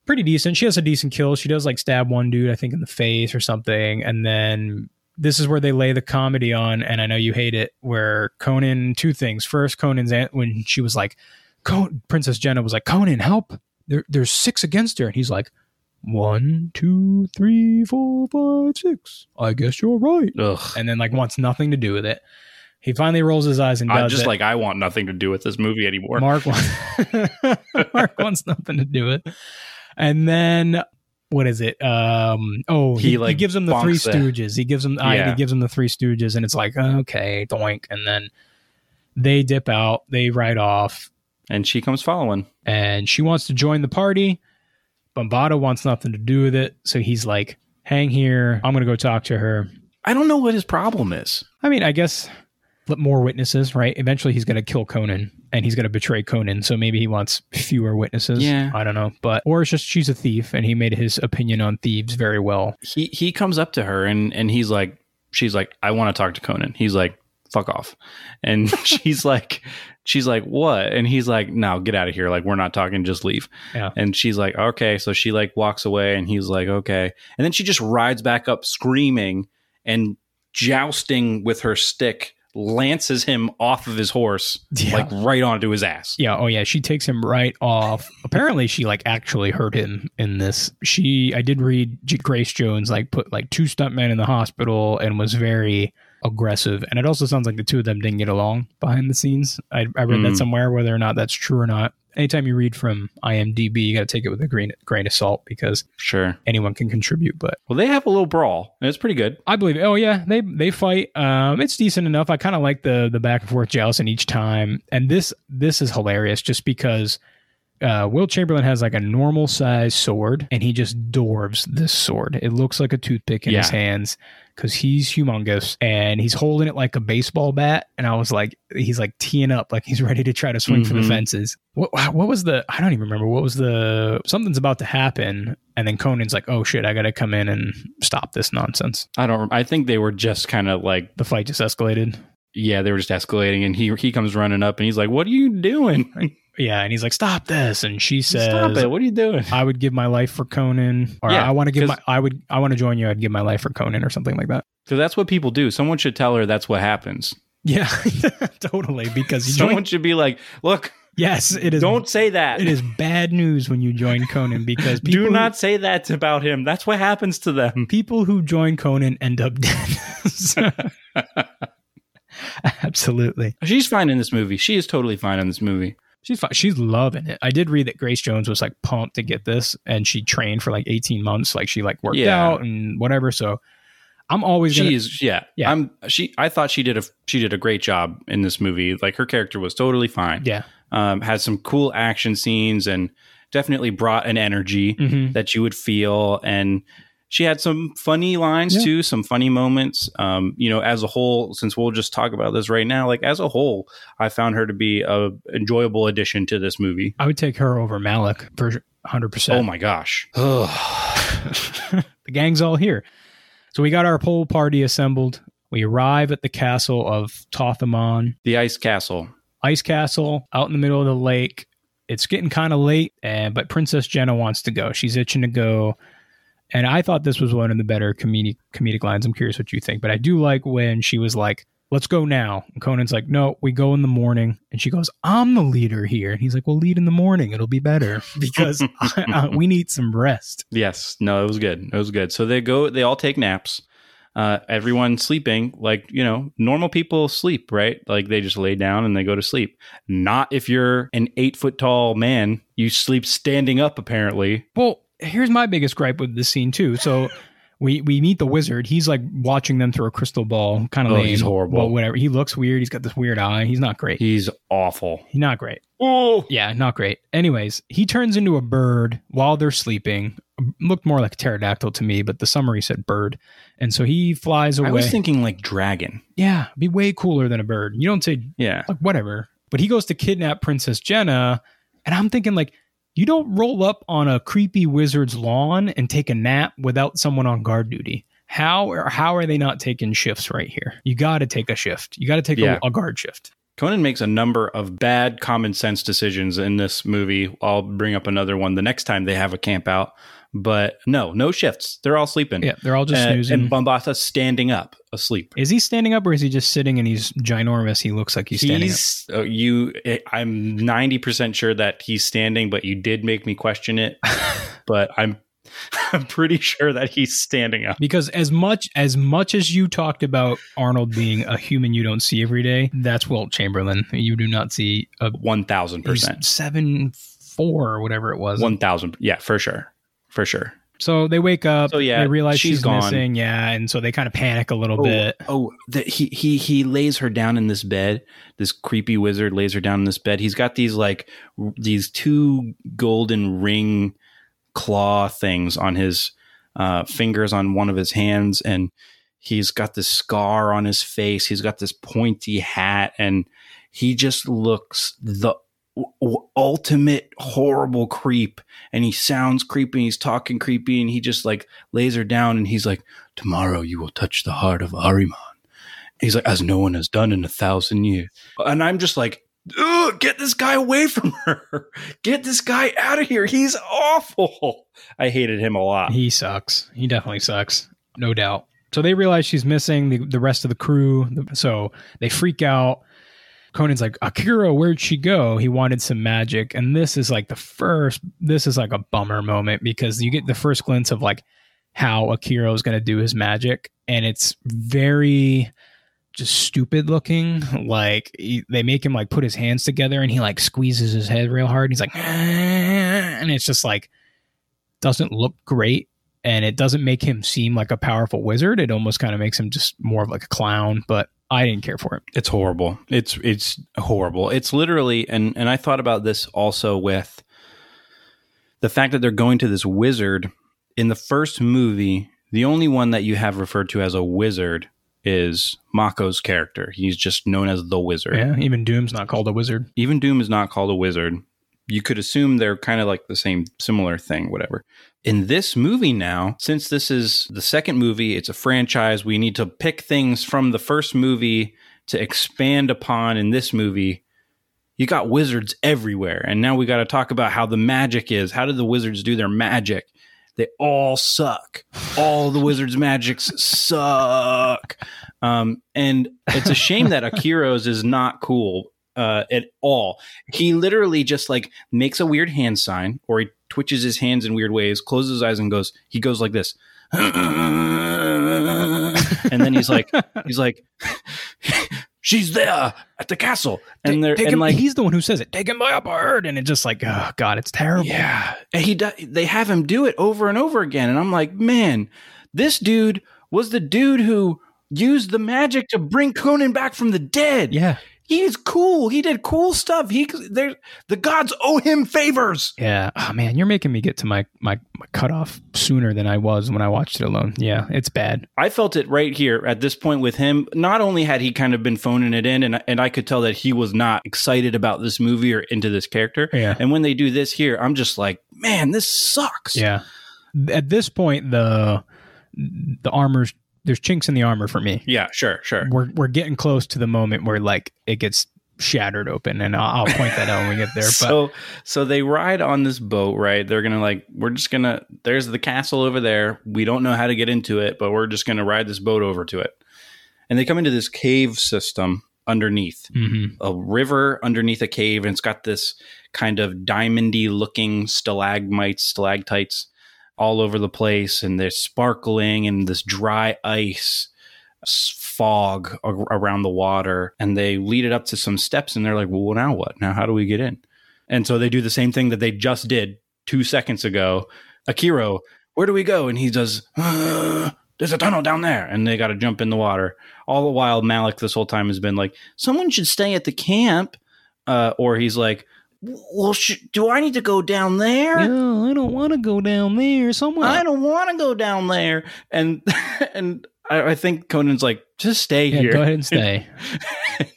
Pretty decent. She has a decent kill. She does like stab one dude, I think, in the face or something. And then this is where they lay the comedy on, and I know you hate it, where Conan, two things. First, Conan's aunt, when she was like, Con- Princess Jehnna was like, Conan, help. There, there's six against her. And he's like, one, two, three, four, five, six. I guess you're right. Ugh. And then like wants nothing to do with it. He finally rolls his eyes and I'm just it. like I want nothing to do with this movie anymore. Mark wants Mark wants nothing to do with. And then what is it? Um oh He, he, like, he gives him the three stooges. He gives him I, Yeah. he gives him the three stooges and it's like, okay, doink. And then they dip out, they ride off, and she comes following. and she wants to join the party. Bombaata wants nothing to do with it. So he's like, hang here. I'm gonna go talk to her. I don't know what his problem is. I mean, I guess let more witnesses, right? Eventually, he's going to kill Conan and he's going to betray Conan. So maybe he wants fewer witnesses. Yeah. I don't know. But, or it's just she's a thief and he made his opinion on thieves very well. He he comes up to her and and he's like, she's like, I want to talk to Conan. He's like, fuck off, and she's like, she's like, what? And he's like, no, get out of here. Like we're not talking. Just leave. Yeah. And she's like, okay. So she like walks away and he's like, okay. And then she just rides back up screaming and jousting with her stick, lances him off of his horse, Yeah. like right onto his ass. Yeah. Oh, yeah. She takes him right off. Apparently, she like actually hurt him in this. She, I did read Grace Jones like put like two stuntmen in the hospital and was very aggressive. And it also sounds like the two of them didn't get along behind the scenes. I, I read Mm. that somewhere, whether or not that's true or not. Anytime you read from IMDb, you got to take it with a grain, grain of salt because Sure. anyone can contribute. But Well, they have a little brawl and it's pretty good. I believe. Oh yeah, they they fight. Um, it's decent enough. I kind of like the the back and forth jousting each time, and this this is hilarious just because. Uh, Wilt Chamberlain has like a normal size sword, and he just dwarves this sword. It looks like a toothpick in his hands because he's humongous, and he's holding it like a baseball bat. And I was like, he's like teeing up, like he's ready to try to swing for the Mhm. fences. What what was the? I don't even remember. What was the? Something's about to happen, and then Conan's like, "Oh shit, I got to come in and stop this nonsense." I don't. I think they were just kind of like, the fight just escalated. yeah, they were just escalating, and he he comes running up, and he's like, "What are you doing? Yeah, and he's like, "Stop this!" And she says, Stop it! What are you doing?" "I would give my life for Conan, or Yeah, I want to give my, I would, I want to join you. I'd give my life for Conan, or something like that." Because that's what people do. Someone should tell her that's what happens. Yeah, totally. Because you Someone join, should be like, "Look, yes, it is. don't say that. It is bad news when you join Conan because people Do who- not say that about him. That's what happens to them." people who join Conan end up dead. So- Absolutely. She's fine in this movie. She is totally fine in this movie. She's fine. She's loving it. I did read that Grace Jones was like pumped to get this and she trained for like 18 months. Like she like worked Yeah. out and whatever. So I'm always going She is, yeah, Yeah. I'm. She, I thought she did a she did a great job in this movie. Like her character was totally fine. Yeah. um, had some cool action scenes and definitely brought an energy hmm that you would feel and she had some funny lines Yeah. too some funny moments um, you know as a whole since we'll just talk about this right now like as a whole i found her to be a enjoyable addition to this movie I would take her over Malak for 100%. oh my gosh the gang's all here. So we got our whole party assembled. We arrive at the castle of Thoth-Amon, the ice castle ice castle out in the middle of the lake. It's getting kind of late, and but Princess Jehnna wants to go. She's itching to go. And I thought this was one of the better comedic comedic lines. I'm curious what you think, but I do like when she was like, "Let's go now." And Conan's like, "No, we go in the morning." And she goes, "I'm the leader here." And he's like, "Well, lead in the morning. It'll be better because I, I, we need some rest." yes no it was good it was good so they go they all take naps uh, everyone sleeping like you know normal people sleep right like they just lay down and they go to sleep not if you're an eight foot tall man you sleep standing up apparently Well, here's my biggest gripe with this scene too. So we we meet the wizard. He's like watching them through a crystal ball, kind of Oh, lame. he's horrible. But whatever. He looks weird. He's got this weird eye. He's not great. he's awful He's not great. oh Yeah, not great. Anyways, he turns into a bird while they're sleeping. Looked more like a pterodactyl to me, but the summary said bird. And so he flies away. i was thinking like dragon yeah, be way cooler than a bird. You don't say yeah like whatever. But he goes to kidnap Princess Jehnna, and I'm thinking like you don't roll up on a creepy wizard's lawn and take a nap without someone on guard duty. How or how are they not taking shifts right here? You got to take a shift. You got to take Yeah. a, a guard shift. conan makes a number of bad common sense decisions in this movie i'll bring up another one the next time they have a camp out but no no shifts they're all sleeping Yeah, they're all just Uh, snoozing. and Bombaata's standing up asleep is he standing up or is he just sitting and he's ginormous? He looks like he's standing up. he's uh, you i'm 90% sure that he's standing but you did make me question it but i'm I'm pretty sure that he's standing up. Because as much as much as you talked about Arnold being a human you don't see every day, that's Wilt Chamberlain. You do not see a One thousand percent. seven four or whatever it was. One thousand. Yeah, for sure, for sure. So they wake up. So, yeah, they realize she's she's, gone. missing. Yeah, and so they kind of panic a little Oh, bit. oh the, he he he lays her down in this bed. This creepy wizard lays her down in this bed. He's got these like r- these two golden ring claw things on his uh, fingers on one of his hands, and he's got this scar on his face. He's got this pointy hat, and he just looks the w- ultimate horrible creep. And he sounds creepy. And he's talking creepy, and he just like lays her down, and he's like tomorrow you will touch the heart of Ahriman. He's like, as no one has done in a thousand years. And I'm just like, get this guy away from her. Get this guy out of here. He's awful. I hated him a lot. He sucks. He definitely sucks. No doubt. So they realize she's missing the, the rest of the crew. So they freak out. Conan's like, Akiro, where'd she go? He wanted some magic. And this is like the first, this is like a bummer moment because you get the first glimpse of like how Akiro is going to do his magic. And it's very just stupid looking. Like he, they make him like put his hands together and he like squeezes his head real hard. And he's like, ah, and it's just like, doesn't look great and it doesn't make him seem like a powerful wizard. It almost kind of makes him just more of like a clown, but I didn't care for it. It's horrible. It's it's horrible. It's literally and and I thought about this also with the fact that they're going to this wizard in the first movie. The only one that you have referred to as a wizard is Mako's character. He's just known as the wizard. Yeah, even Doom's not called a wizard. Even Doom is not called a wizard. You could assume they're kind of like the same similar thing, whatever. In this movie now, since this is the second movie, it's a franchise, we need to pick things from the first movie to expand upon in this movie. You got wizards everywhere. And now we got to talk about how the magic is. How did the wizards do their magic? They all suck. All the wizards' magics suck. Um, and it's a shame that Akiro's is not cool uh, at all. He literally just like makes a weird hand sign or he twitches his hands in weird ways, closes his eyes and goes, he goes like this. and then he's like, he's like, she's there at the castle. And they're, Take and him, like, he's the one who says it. Take him by a bird, and it's just like, oh god, it's terrible. Yeah, and he do, they have him do it over and over again, and I'm like, man, this dude was the dude who used the magic to bring Conan back from the dead. yeah, he's cool. He did cool stuff. He there, the gods owe him favors. yeah. Oh man, you're making me get to my my, my cutoff sooner than I was when I watched it alone. Yeah, it's bad. I felt it right here at this point with him. Not only had he kind of been phoning it in, and and I could tell that he was not excited about this movie or into this character. Yeah. And when they do this here, I'm just like, man, this sucks. Yeah. At this point, the the armor's there's chinks in the armor for me. Yeah. Sure. Sure. We're we're getting close to the moment where like it gets shattered open, and I'll, I'll point that out when we get there. But so so they ride on this boat right they're gonna like we're just gonna there's the castle over there we don't know how to get into it but we're just gonna ride this boat over to it and they come into this cave system underneath Mhm. a river underneath a cave and it's got this kind of diamondy looking stalagmites stalactites all over the place and they're sparkling and this dry ice fog around the water and they lead it up to some steps and they're like well now what? Now how do we get in? And so they do the same thing that they just did two seconds ago. Akiro where do we go? And he does "Uh, there's a tunnel down there. And they got to jump in the water. All the while Malak this whole time has been like someone should stay at the camp uh, or he's like well sh- do i need to go down there No, I don't want to go down there. Someone. I don't want to go down there. And and I, I think Conan's like, just stay yeah, here. go ahead and stay.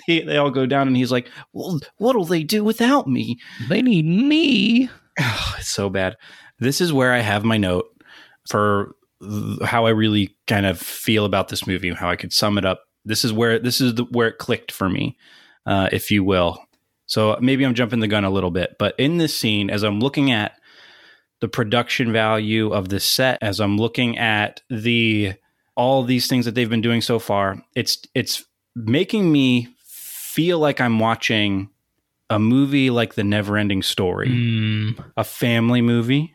he, they all go down, and he's like, well, what'll they do without me? they need me. it's so bad. This is where I have my note for th- how I really kind of feel about this movie, how I could sum it up. This is where this is the, where it clicked for me, uh, if you will. So maybe I'm jumping the gun a little bit, but in this scene, as I'm looking at the production value of the set, as I'm looking at the all these things that they've been doing so far, it's it's making me feel like I'm watching a movie like The Neverending Story Mm, a family movie,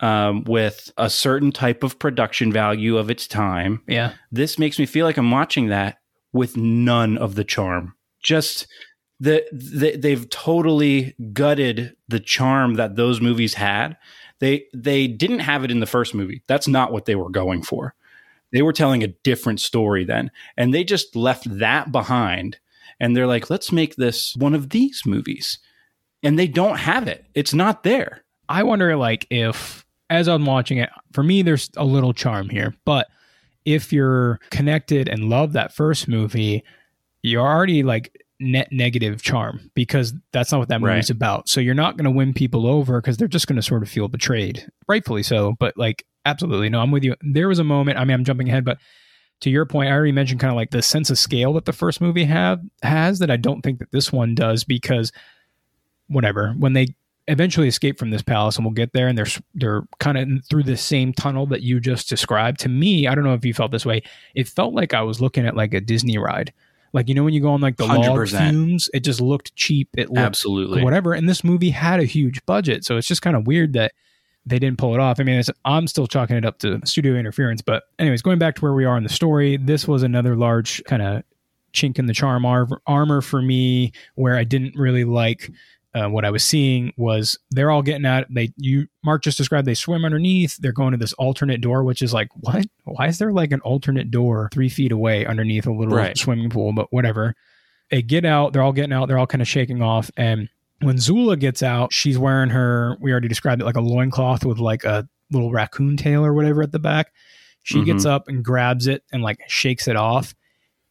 um, with a certain type of production value of its time. Yeah. This makes me feel like I'm watching that with none of the charm. Just the they've totally gutted the charm that those movies had. They they didn't have it in the first movie. That's not what they were going for. They were telling a different story then, and they just left that behind. And they're like, let's make this one of these movies, and they don't have it. It's not there. I wonder, like, if as I'm watching it, for me, there's a little charm here. But if you're connected and love that first movie, you're already like net negative charm because that's not what that movie's Right. about. So you're not going to win people over because they're just going to sort of feel betrayed, rightfully so. But like, absolutely, no, I'm with you. There was a moment. I mean, I'm jumping ahead, but to your point, I already mentioned kind of like the sense of scale that the first movie have has that I don't think that this one does because whatever when they eventually escape from this palace and we'll get there and they're they're kind of through the same tunnel that you just described to me i don't know if you felt this way it felt like i was looking at like a disney ride like you know when you go on like the log 100%. flumes it just looked cheap it looked Absolutely. whatever and this movie had a huge budget so it's just kind of weird that they didn't pull it off i mean it's, i'm still chalking it up to studio interference but anyways going back to where we are in the story this was another large kind of chink in the charm ar- armor for me where i didn't really like uh, what I was seeing was they're all getting out. they you Mark just described they swim underneath they're going to this alternate door which is like what why is there like an alternate door three feet away underneath a little Right. swimming pool but whatever they get out they're all getting out they're all kind of shaking off and when Zula gets out she's wearing her we already described it like a loincloth with like a little raccoon tail or whatever at the back she gets up and grabs it and like shakes it off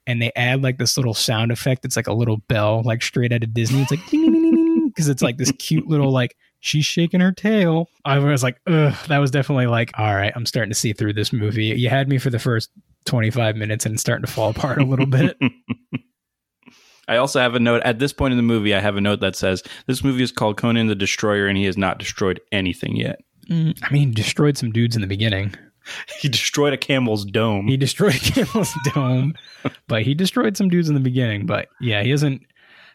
and they add like this little sound effect it's like a little bell like straight out of Disney it's like ding ding ding because it's like this cute little like she's shaking her tail. I was like, ugh, that was definitely like, all right, I'm starting to see through this movie. You had me for the first 25 minutes and it's starting to fall apart a little bit. I also have a note at this point in the movie. I have a note that says this movie is called Conan the Destroyer, and he has not destroyed anything yet. Mm, I mean, destroyed some dudes in the beginning. He destroyed a camel's dome. He destroyed a Camel's dome, but he destroyed some dudes in the beginning. But yeah, he isn't.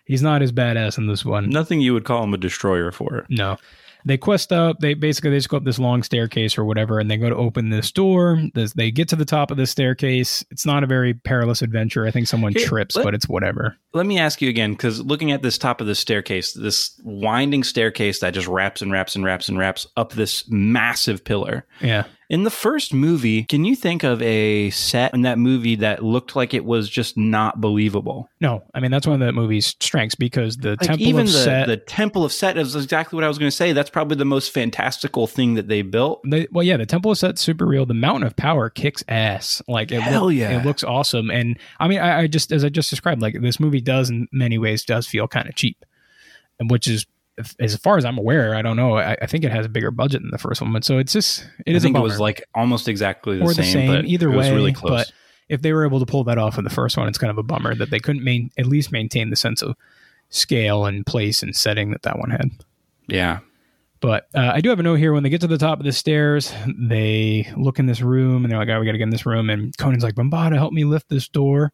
He's not as badass in this one. Nothing you would call him a destroyer for. No. They quest up. They basically they just go up this long staircase or whatever, and they go to open this door. This, they get to the top of the staircase. It's not a very perilous adventure. I think someone Here, trips, let- but it's whatever. Let me ask you again, because looking at this top of the staircase, this winding staircase that just wraps and wraps and wraps and wraps up this massive pillar. Yeah. In the first movie, can you think of a set in that movie that looked like it was just not believable? No, I mean that's one of the movie's strengths because the Like temple even of the, Set. the Temple of Set is exactly what I was going to say. That's probably the most fantastical thing that they built. the, well, yeah, the temple of Set's super real. The Mountain of Power kicks ass. Like it Hell look- yeah. it looks awesome. And I mean, I, I just as I just described, like this movie does in many ways does feel kind of cheap, and which is as far as I'm aware, I don't know. I, I think it has a bigger budget than the first one, but so it's just it I is think a it was like almost exactly the or same. the same. but Either it was way, really close. but if they were able to pull that off in the first one, it's kind of a bummer that they couldn't main, at least maintain the sense of scale and place and setting that that one had. yeah, But uh, I do have a note here. When they get to the top of the stairs, they look in this room and they're like, "Oh, we got to get in this room." And Conan's like, "Bombaata, help me lift this door."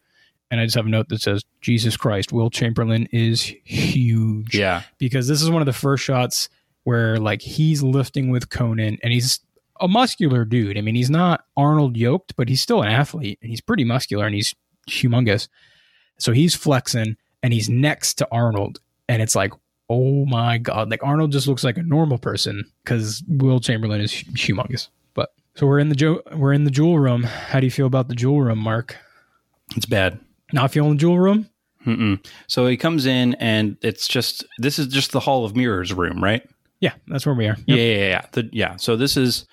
And I just have a note that says, "Jesus Christ, Wilt Chamberlain is huge." yeah, because this is one of the first shots where like he's lifting with Conan and he's a muscular dude. I mean, he's not Arnold yoked, but he's still an athlete and he's pretty muscular and he's humongous. So he's flexing and he's next to Arnold and it's like, oh my god, like Arnold just looks like a normal person because Wilt Chamberlain is humongous. But so we're in the jo- we're in the jewel room. How do you feel about the jewel room, Mark? it's bad. Not feeling the jewel room? Mm-mm. So he comes in, and it's just this is just the Hall of Mirrors room, right? Yeah, that's where we are. Yeah, yeah, yeah. The, yeah. So this is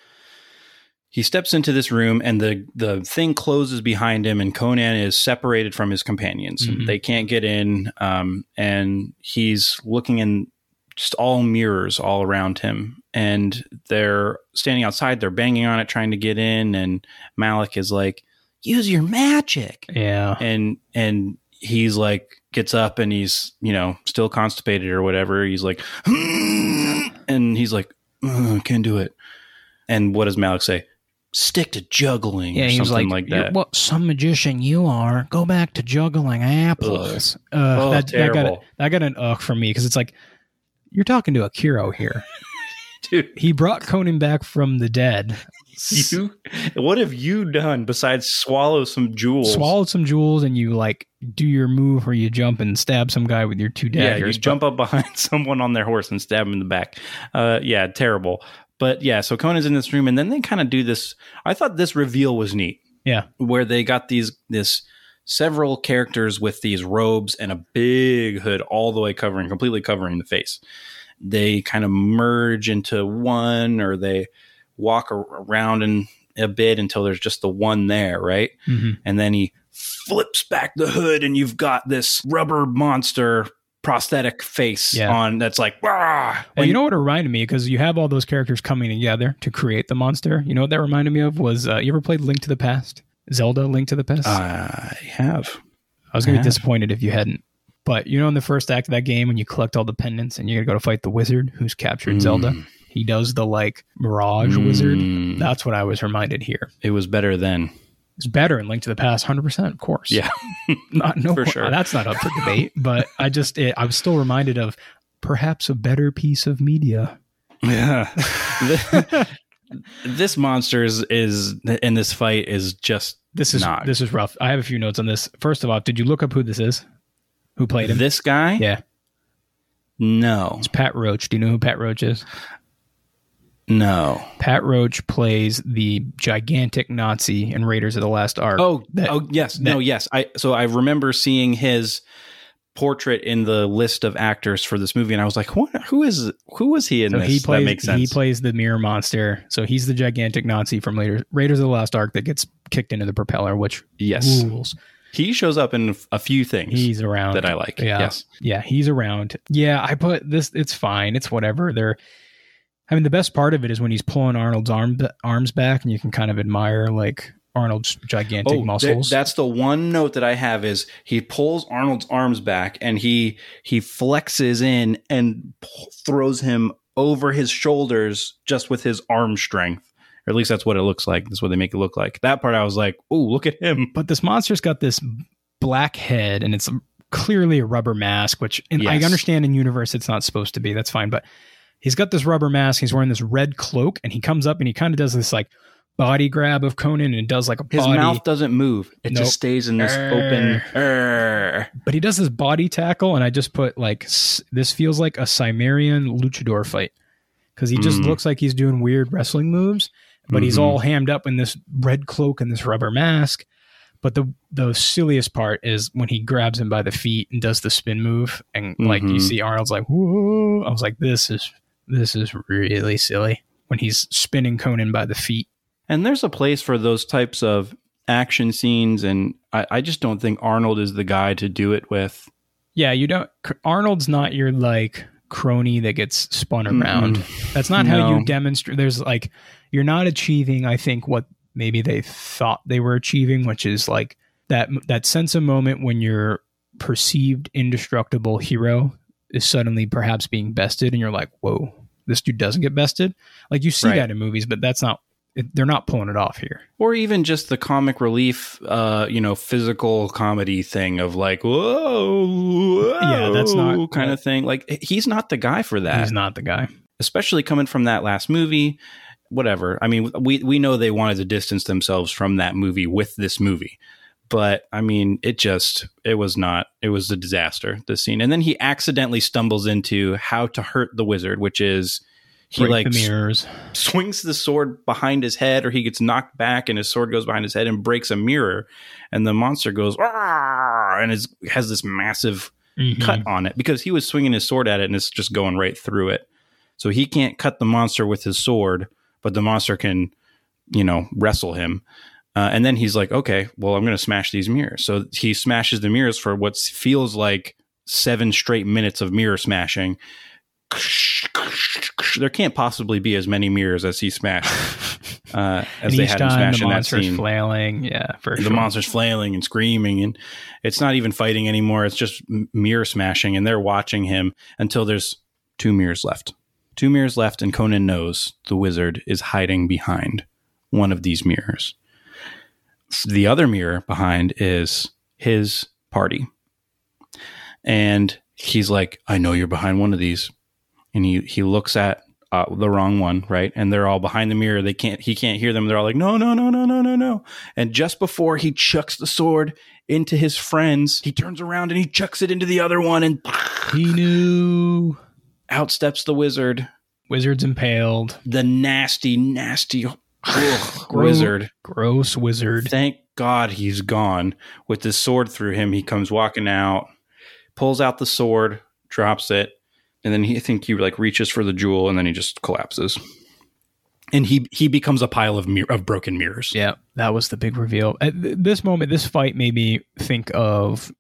he steps into this room, and the the thing closes behind him, and Conan is separated from his companions. Mhm. They can't get in, um, and he's looking in just all mirrors all around him, and they're standing outside. They're banging on it, trying to get in, and Malak is like, "Use your magic." Yeah. and and he's like gets up and he's you know still constipated or whatever he's like and he's like "Ugh, can't do it and what does Malak say stick to juggling Yeah, or something like, like, that What some magician you are? Go back to juggling apples." Uh, Oh, that, that got a, terrible. that got an ugh from me because it's like you're talking to a Akiro here. Dude, He brought Conan back from the dead. you, what have you done besides swallow some jewels? swallowed some jewels and you like do your move where you jump and stab some guy with your two Yeah, daggers. you jump up behind someone on their horse and stab him in the back. Uh, yeah, terrible. But yeah, so Conan's in this room, and then they kind of do this. I thought this reveal was neat, yeah, where they got these this several characters with these robes and a big hood all the way covering, completely covering the face. They kind of merge into one, or they walk ar- around in a bit until there's just the one there, right? Mhm. and then he flips back the hood and you've got this rubber monster prosthetic face Yeah. on that's like "Rah!" And you know what it reminded me because you have all those characters coming together to create the monster. You know what that reminded me of was uh, you ever played Link to the Past? Zelda Link to the Past. I have I was gonna I be disappointed if you hadn't. But you know, in the first act of that game, when you collect all the pendants and you're gonna go to fight the wizard who's captured Mm. Zelda, he does the like Mirage wizard. Mm, That's what I was reminded here. it was better then. It's better in Link to the Past, hundred percent, of course. Yeah. not no, For sure. That's not up for debate. But I just, it, I was still reminded of perhaps a better piece of media. Yeah. this monster is, is in this fight is just This is Not. this is rough. I have a few notes on this. First of all, did you look up who this is? Who played him? this guy. yeah, No, it's Pat Roach. Do you know who Pat Roach is? No. Pat Roach plays the gigantic Nazi in Raiders of the Last Ark. Oh, that- oh yes, no, yes. I so I remember seeing his portrait in the list of actors for this movie, and I was like, what, who is who was he in so this? he plays that makes sense. he plays the mirror monster. So he's the gigantic Nazi from Raiders, Raiders of the Last Ark that gets kicked into the propeller, which yes, rules. he shows up in a few things He's around that I like. Yeah. Yes, Yeah, he's around. Yeah, I put this. It's fine. It's whatever. They're. I mean, the best part of it is when he's pulling Arnold's arm arms back, and you can kind of admire like Arnold's gigantic oh, muscles. th- that's the one note that I have is he pulls Arnold's arms back and he he flexes in and p- throws him over his shoulders just with his arm strength. Or at least that's what it looks like. That's what they make it look like. That part I was like, oh, look at him. but this monster's got this black head, and it's clearly a rubber mask. Which and I understand in universe it's not supposed to be. That's fine, but he's got this rubber mask. He's wearing this red cloak, and he comes up and he kind of does this like body grab of Conan, and does like a His body. mouth doesn't move. It Nope. just stays in this Err. open. Err. but he does this body tackle, and I just put like this feels like a Cimmerian luchador fight because he just Mm. looks like he's doing weird wrestling moves, but he's Mhm. all hammed up in this red cloak and this rubber mask. But the the silliest part is when he grabs him by the feet and does the spin move, and like you Mhm. see Arnold's like, "Whoa!" I was like, "This is this is really silly." When he's spinning Conan by the feet. And there's a place for those types of action scenes, and I, I just don't think Arnold is the guy to do it with. Yeah, you don't. Arnold's not your like crony that gets spun around. That's not how you demonstrate. There's like you're not achieving. I think what maybe they thought they were achieving, which is like that that sense of moment when your perceived indestructible hero is suddenly perhaps being bested, and you're like, whoa, this dude doesn't get bested. Like you see Right. that in movies, but that's not they're not pulling it off here. Or even just the comic relief, uh, you know, physical comedy thing of like, whoa, whoa Yeah, that's not- kind of thing. Like he's not the guy for that. He's not the guy. especially coming from that last movie. Whatever. I mean, we we know they wanted to distance themselves from that movie with this movie, but I mean, it just it was not. It was a disaster. The scene, and then he accidentally stumbles into how to hurt the wizard, which is he Break like the mirrors. swings the sword behind his head, or he gets knocked back, and his sword goes behind his head and breaks a mirror, and the monster goes and is, has this massive Mhm. cut on it because he was swinging his sword at it and it's just going right through it. So he can't cut the monster with his sword, but the monster can, you know, wrestle him. Uh, and then he's like, okay, well, I'm going to smash these mirrors. So he smashes the mirrors for what feels like seven straight minutes of mirror smashing. There can't possibly be as many mirrors as he smashed uh, as they had him smash the in that monster's scene flailing. Yeah, for the sure. monster's flailing and screaming and it's not even fighting anymore it's just mirror smashing and they're watching him until there's two mirrors left two mirrors left and conan knows the wizard is hiding behind one of these mirrors the other mirror behind is his party and he's like i know you're behind one of these and he he looks at uh, the wrong one, right? And they're all behind the mirror. They can't. He can't hear them. They're all like, no, no, no, no, no, no, no. And just before he chucks the sword into his friends, he turns around and he chucks it into the other one, and He knew. out steps the wizard, Wizards impaled. the nasty, nasty ugh, wizard. Gross wizard. Thank God he's gone. With his sword through him, he comes walking out, pulls out the sword, drops it, and then he I think he like reaches for the jewel, and then he just collapses. And he he becomes a pile of mir- of broken mirrors. Yeah, that was the big reveal. At th- this moment, this fight made me think of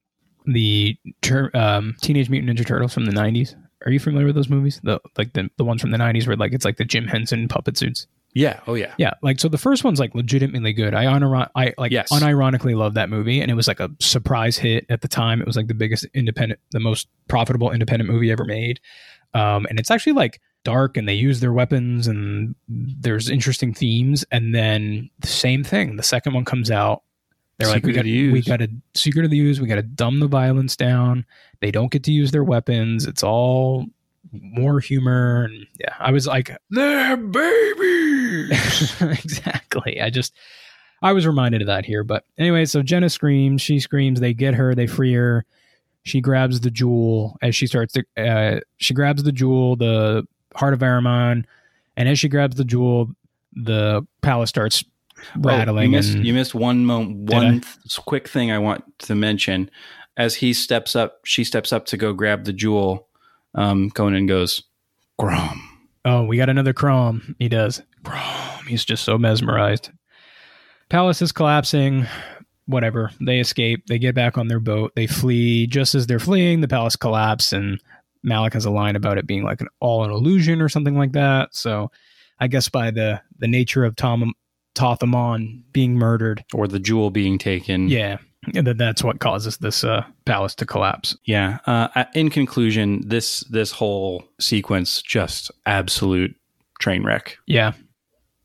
the tur- um, Teenage Mutant Ninja Turtles from the '90s. Are you familiar with those movies? The like the the ones from the '90s where like it's like the Jim Henson puppet suits. Yeah. Oh yeah. Yeah, like so the first one's like legitimately good. I honor I like Yes. unironically love that movie, and it was like a surprise hit at the time. It was like the biggest independent, the most profitable independent movie ever made. Um, and it's actually like dark, and they use their weapons, and there's interesting themes. And then the same thing. The second one comes out. They're like, we got Use. we got to Secret of the Ooze. We got to dumb the violence down. They don't get to use their weapons. It's all more humor. And yeah, I was like, They're babies. exactly. I just I was reminded of that here. But anyway, so Jehnna screams, she screams, they get her, they free her. She grabs the jewel as she starts to uh, she grabs the jewel, the heart of Ahriman, and as she grabs the jewel, the palace starts rattling. Oh, you missed, and you missed one moment. One th- quick thing I want to mention. As he steps up, she steps up to go grab the jewel. Um, Conan goes, "Crom." Oh, we got another Crom. He does. Crom. He's just so mesmerized. Palace is collapsing. Whatever. They escape. They get back on their boat. They flee. Just as they're fleeing, the palace collapses, and Malak has a line about it being like an all an illusion or something like that. So, I guess by the the nature of Tom Thoth-Amon being murdered, or the jewel being taken. yeah, that that's what causes this uh, palace to collapse. yeah. Uh, in conclusion, this this whole sequence just absolute train wreck. Yeah,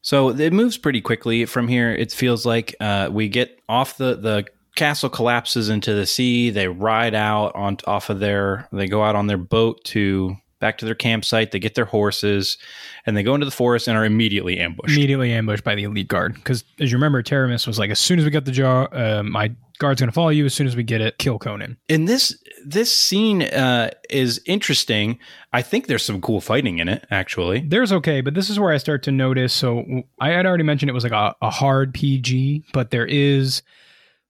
So it moves pretty quickly from here. It feels like uh, we get off the the castle collapses into the sea. They ride out on off of their. They go out on their boat to back to their campsite. They get their horses, and they go into the forest and are immediately ambushed. immediately ambushed by the elite guard. Because as you remember, Taramis was like, as soon as we got the jar, uh, my guard's going to follow you. As soon as we get it, kill Conan. and this this scene uh, is interesting. I think there's some cool fighting in it. Actually, There's okay, but this is where I start to notice. So I had already mentioned it was like a, a hard PG, but there is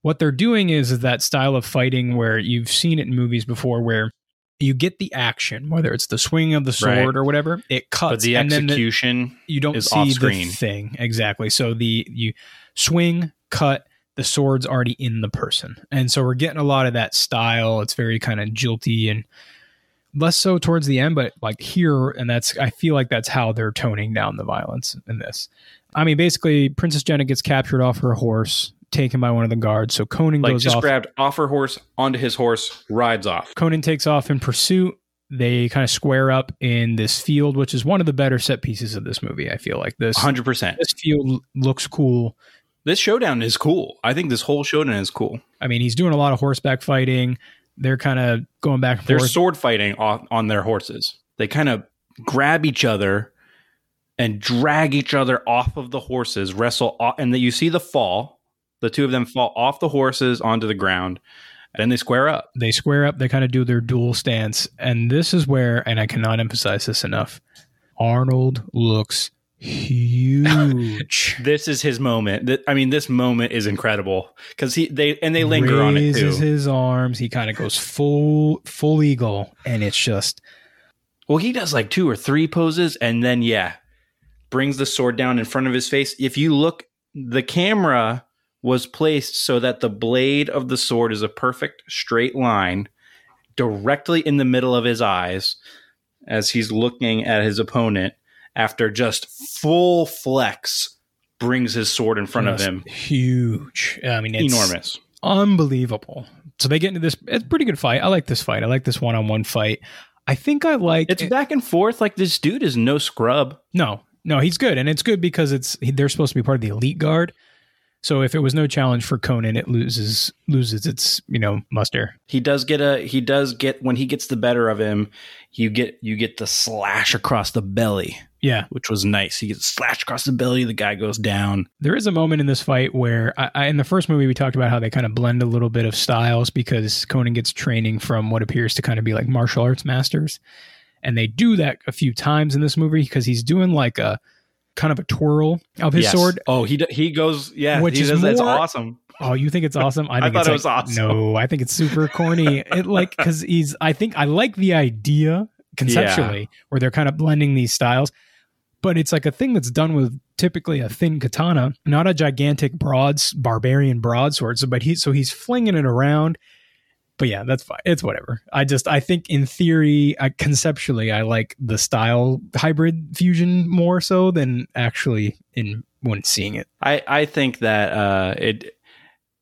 what they're doing is, is that style of fighting where you've seen it in movies before, where you get the action, whether it's the swing of the sword Right. or whatever, it cuts, but the and then the- execution. you don't see the thing exactly. So the you swing, cut, the sword's already in the person, and so we're getting a lot of that style. It's very kind of jilty and less so towards the end, but like here, and that's I feel like that's how they're toning down the violence in this. I mean, basically, Princess Jehnna gets captured off her horse, taken by one of the guards. So Conan like goes just off. grabbed off her horse onto his horse, rides off. Conan takes off in pursuit. They kind of square up in this field, which is one of the better set pieces of this movie. I feel like this hundred percent. this field looks cool. This showdown is cool. I think this whole showdown is cool. I mean, he's doing a lot of horseback fighting. They're kind of going back and forth. They're forth. sword fighting on, on their horses. They kind of grab each other and drag each other off of the horses, wrestle, off, and then you see the fall. The two of them fall off the horses onto the ground. Then they square up. they square up. They kind of do their dual stance, and this is where, and I cannot emphasize this enough. Arnold looks huge. This is his moment. I mean, this moment is incredible because he they and they linger on it too. Raises his arms. He kind of goes full full eagle, and it's just Well, he does like two or three poses, and then yeah, brings the sword down in front of his face. If you look, the camera was placed so that the blade of the sword is a perfect straight line directly in the middle of his eyes as he's looking at his opponent after just full flex brings his sword in front of him. huge. I mean, it's Enormous. unbelievable. So they get into this. It's a pretty good fight. I like this fight. I like this one-on-one fight. I think I like It's back and forth. Like this dude is no scrub. No, no, he's good, and it's good because it's they're supposed to be part of the elite guard. So if it was no challenge for Conan, it loses loses its you know muster. he does get a he does get when he gets the better of him you get you get the slash across the belly Yeah. which was nice. He gets slashed across the belly. The guy goes down. There is a moment in this fight where I, I, in the first movie we talked about how they kind of blend a little bit of styles because Conan gets training from what appears to kind of be like martial arts masters, and they do that a few times in this movie because he's doing like a kind of a twirl of his Yes. sword. Oh, he he goes. Yeah, Which he is does, that's more- awesome. Oh, you think it's awesome? I I think thought it's it like, was awesome. No, I think it's super corny. it like because he's. I think I like the idea conceptually where they're kind of blending these styles, but it's like a thing that's done with typically a thin katana, not a gigantic broads barbarian broadsword. So, but he so he's flinging it around. But yeah, that's fine. It's whatever. I just I think in theory, I, conceptually, I like the style hybrid fusion more so than actually in when seeing it. I I think that uh it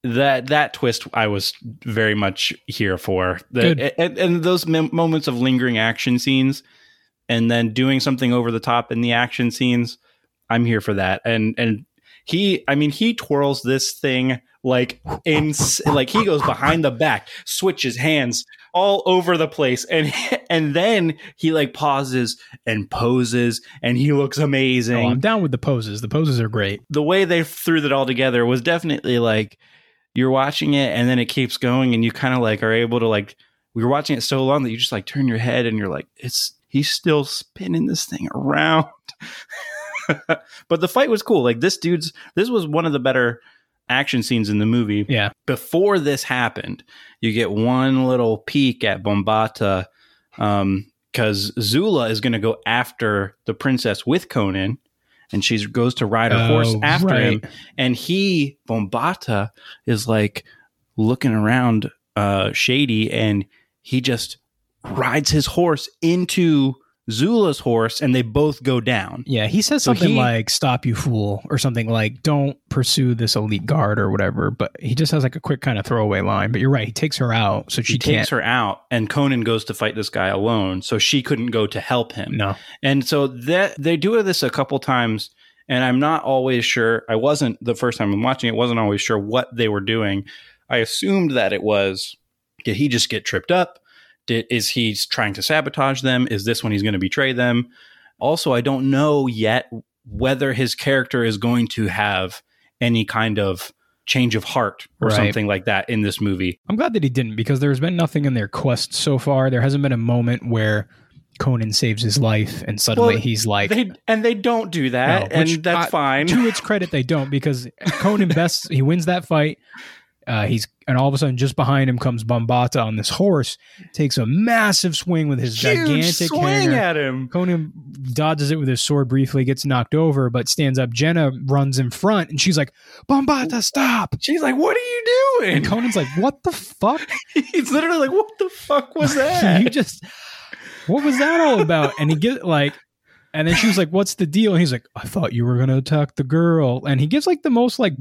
that that twist I was very much here for. The. And, and those mem- moments of lingering action scenes, and then doing something over the top in the action scenes. I'm here for that. And and he, I mean, he twirls this thing like in like he goes behind the back, switches hands all over the place, and and then he like pauses and poses, and he looks oh, amazing Oh, I'm down with the poses. The poses are great. the way they threw that all together was definitely like you're watching it and then it keeps going and you kind of like are able to like we were watching it so long that you just like turn your head and you're like it's he's still spinning this thing around. But the fight was cool. Like this dude's this was one of the better action scenes in the movie. Yeah. before this happened, you get one little peek at Bombaata because Zula is going to go after the princess with Conan, and she goes to ride her horse Oh, after him, and he Bombaata is like looking around uh, shady, and he just rides his horse into Zula's horse, and they both go down. Yeah, he says So something he- like "Stop, you fool" or something like "Don't pursue this elite guard" or whatever. But he just has like a quick kind of throwaway line. But you're right, he takes her out, so she takes her out, and Conan goes to fight this guy alone, so she couldn't go to help him. No, And so that they do this a couple times, and I'm not always sure. I wasn't the first time I'm watching it. wasn't always sure what they were doing. I assumed that it was did he just get tripped up? Did, is he trying to sabotage them? Is this when he's going to betray them? Also, I don't know yet whether his character is going to have any kind of change of heart or Right. something like that in this movie. I'm glad that he didn't because there's been nothing in their quest so far. There hasn't been a moment where Conan saves his life and suddenly Well, he's like. They and they don't do that, No, and that's I- fine. to its credit, they don't because Conan best he wins that fight. Uh, he's and all of a sudden, just behind him comes Bombaata on this horse, takes a massive swing with his Huge gigantic swing hanger. at him. Conan dodges it with his sword briefly, gets knocked over, but stands up. Jehnna runs in front, and she's like, "Bombaata, stop!" She's like, "What are you doing?" And Conan's like, "What the fuck? He's literally like, "What the fuck was that?" you just what was that all about?" And he get like, and then she was like, "What's the deal?" And he's like, "I thought you were gonna attack the girl." And he gives like the most like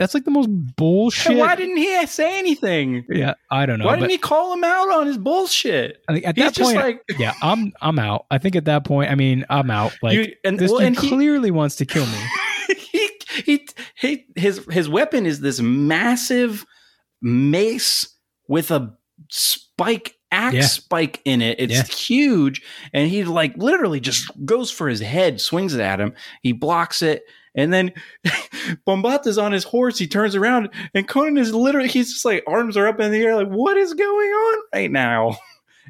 that's like the most bullshit. And why didn't he say anything? yeah, I don't know. Why didn't he call him out on his bullshit? I think at He's that point, like, yeah, I'm I'm out. I think at that point, I mean, I'm out. Like you, and this well, dude he, clearly wants to kill me. he, he, he, his his weapon is this massive mace with a spike axe Yeah. spike in it. It's Yeah. huge, and he like literally just goes for his head, swings it at him. He blocks it, and then Bombaata's on his horse. He turns around, and Conan is literally he's just like arms are up in the air, like what is going on right now?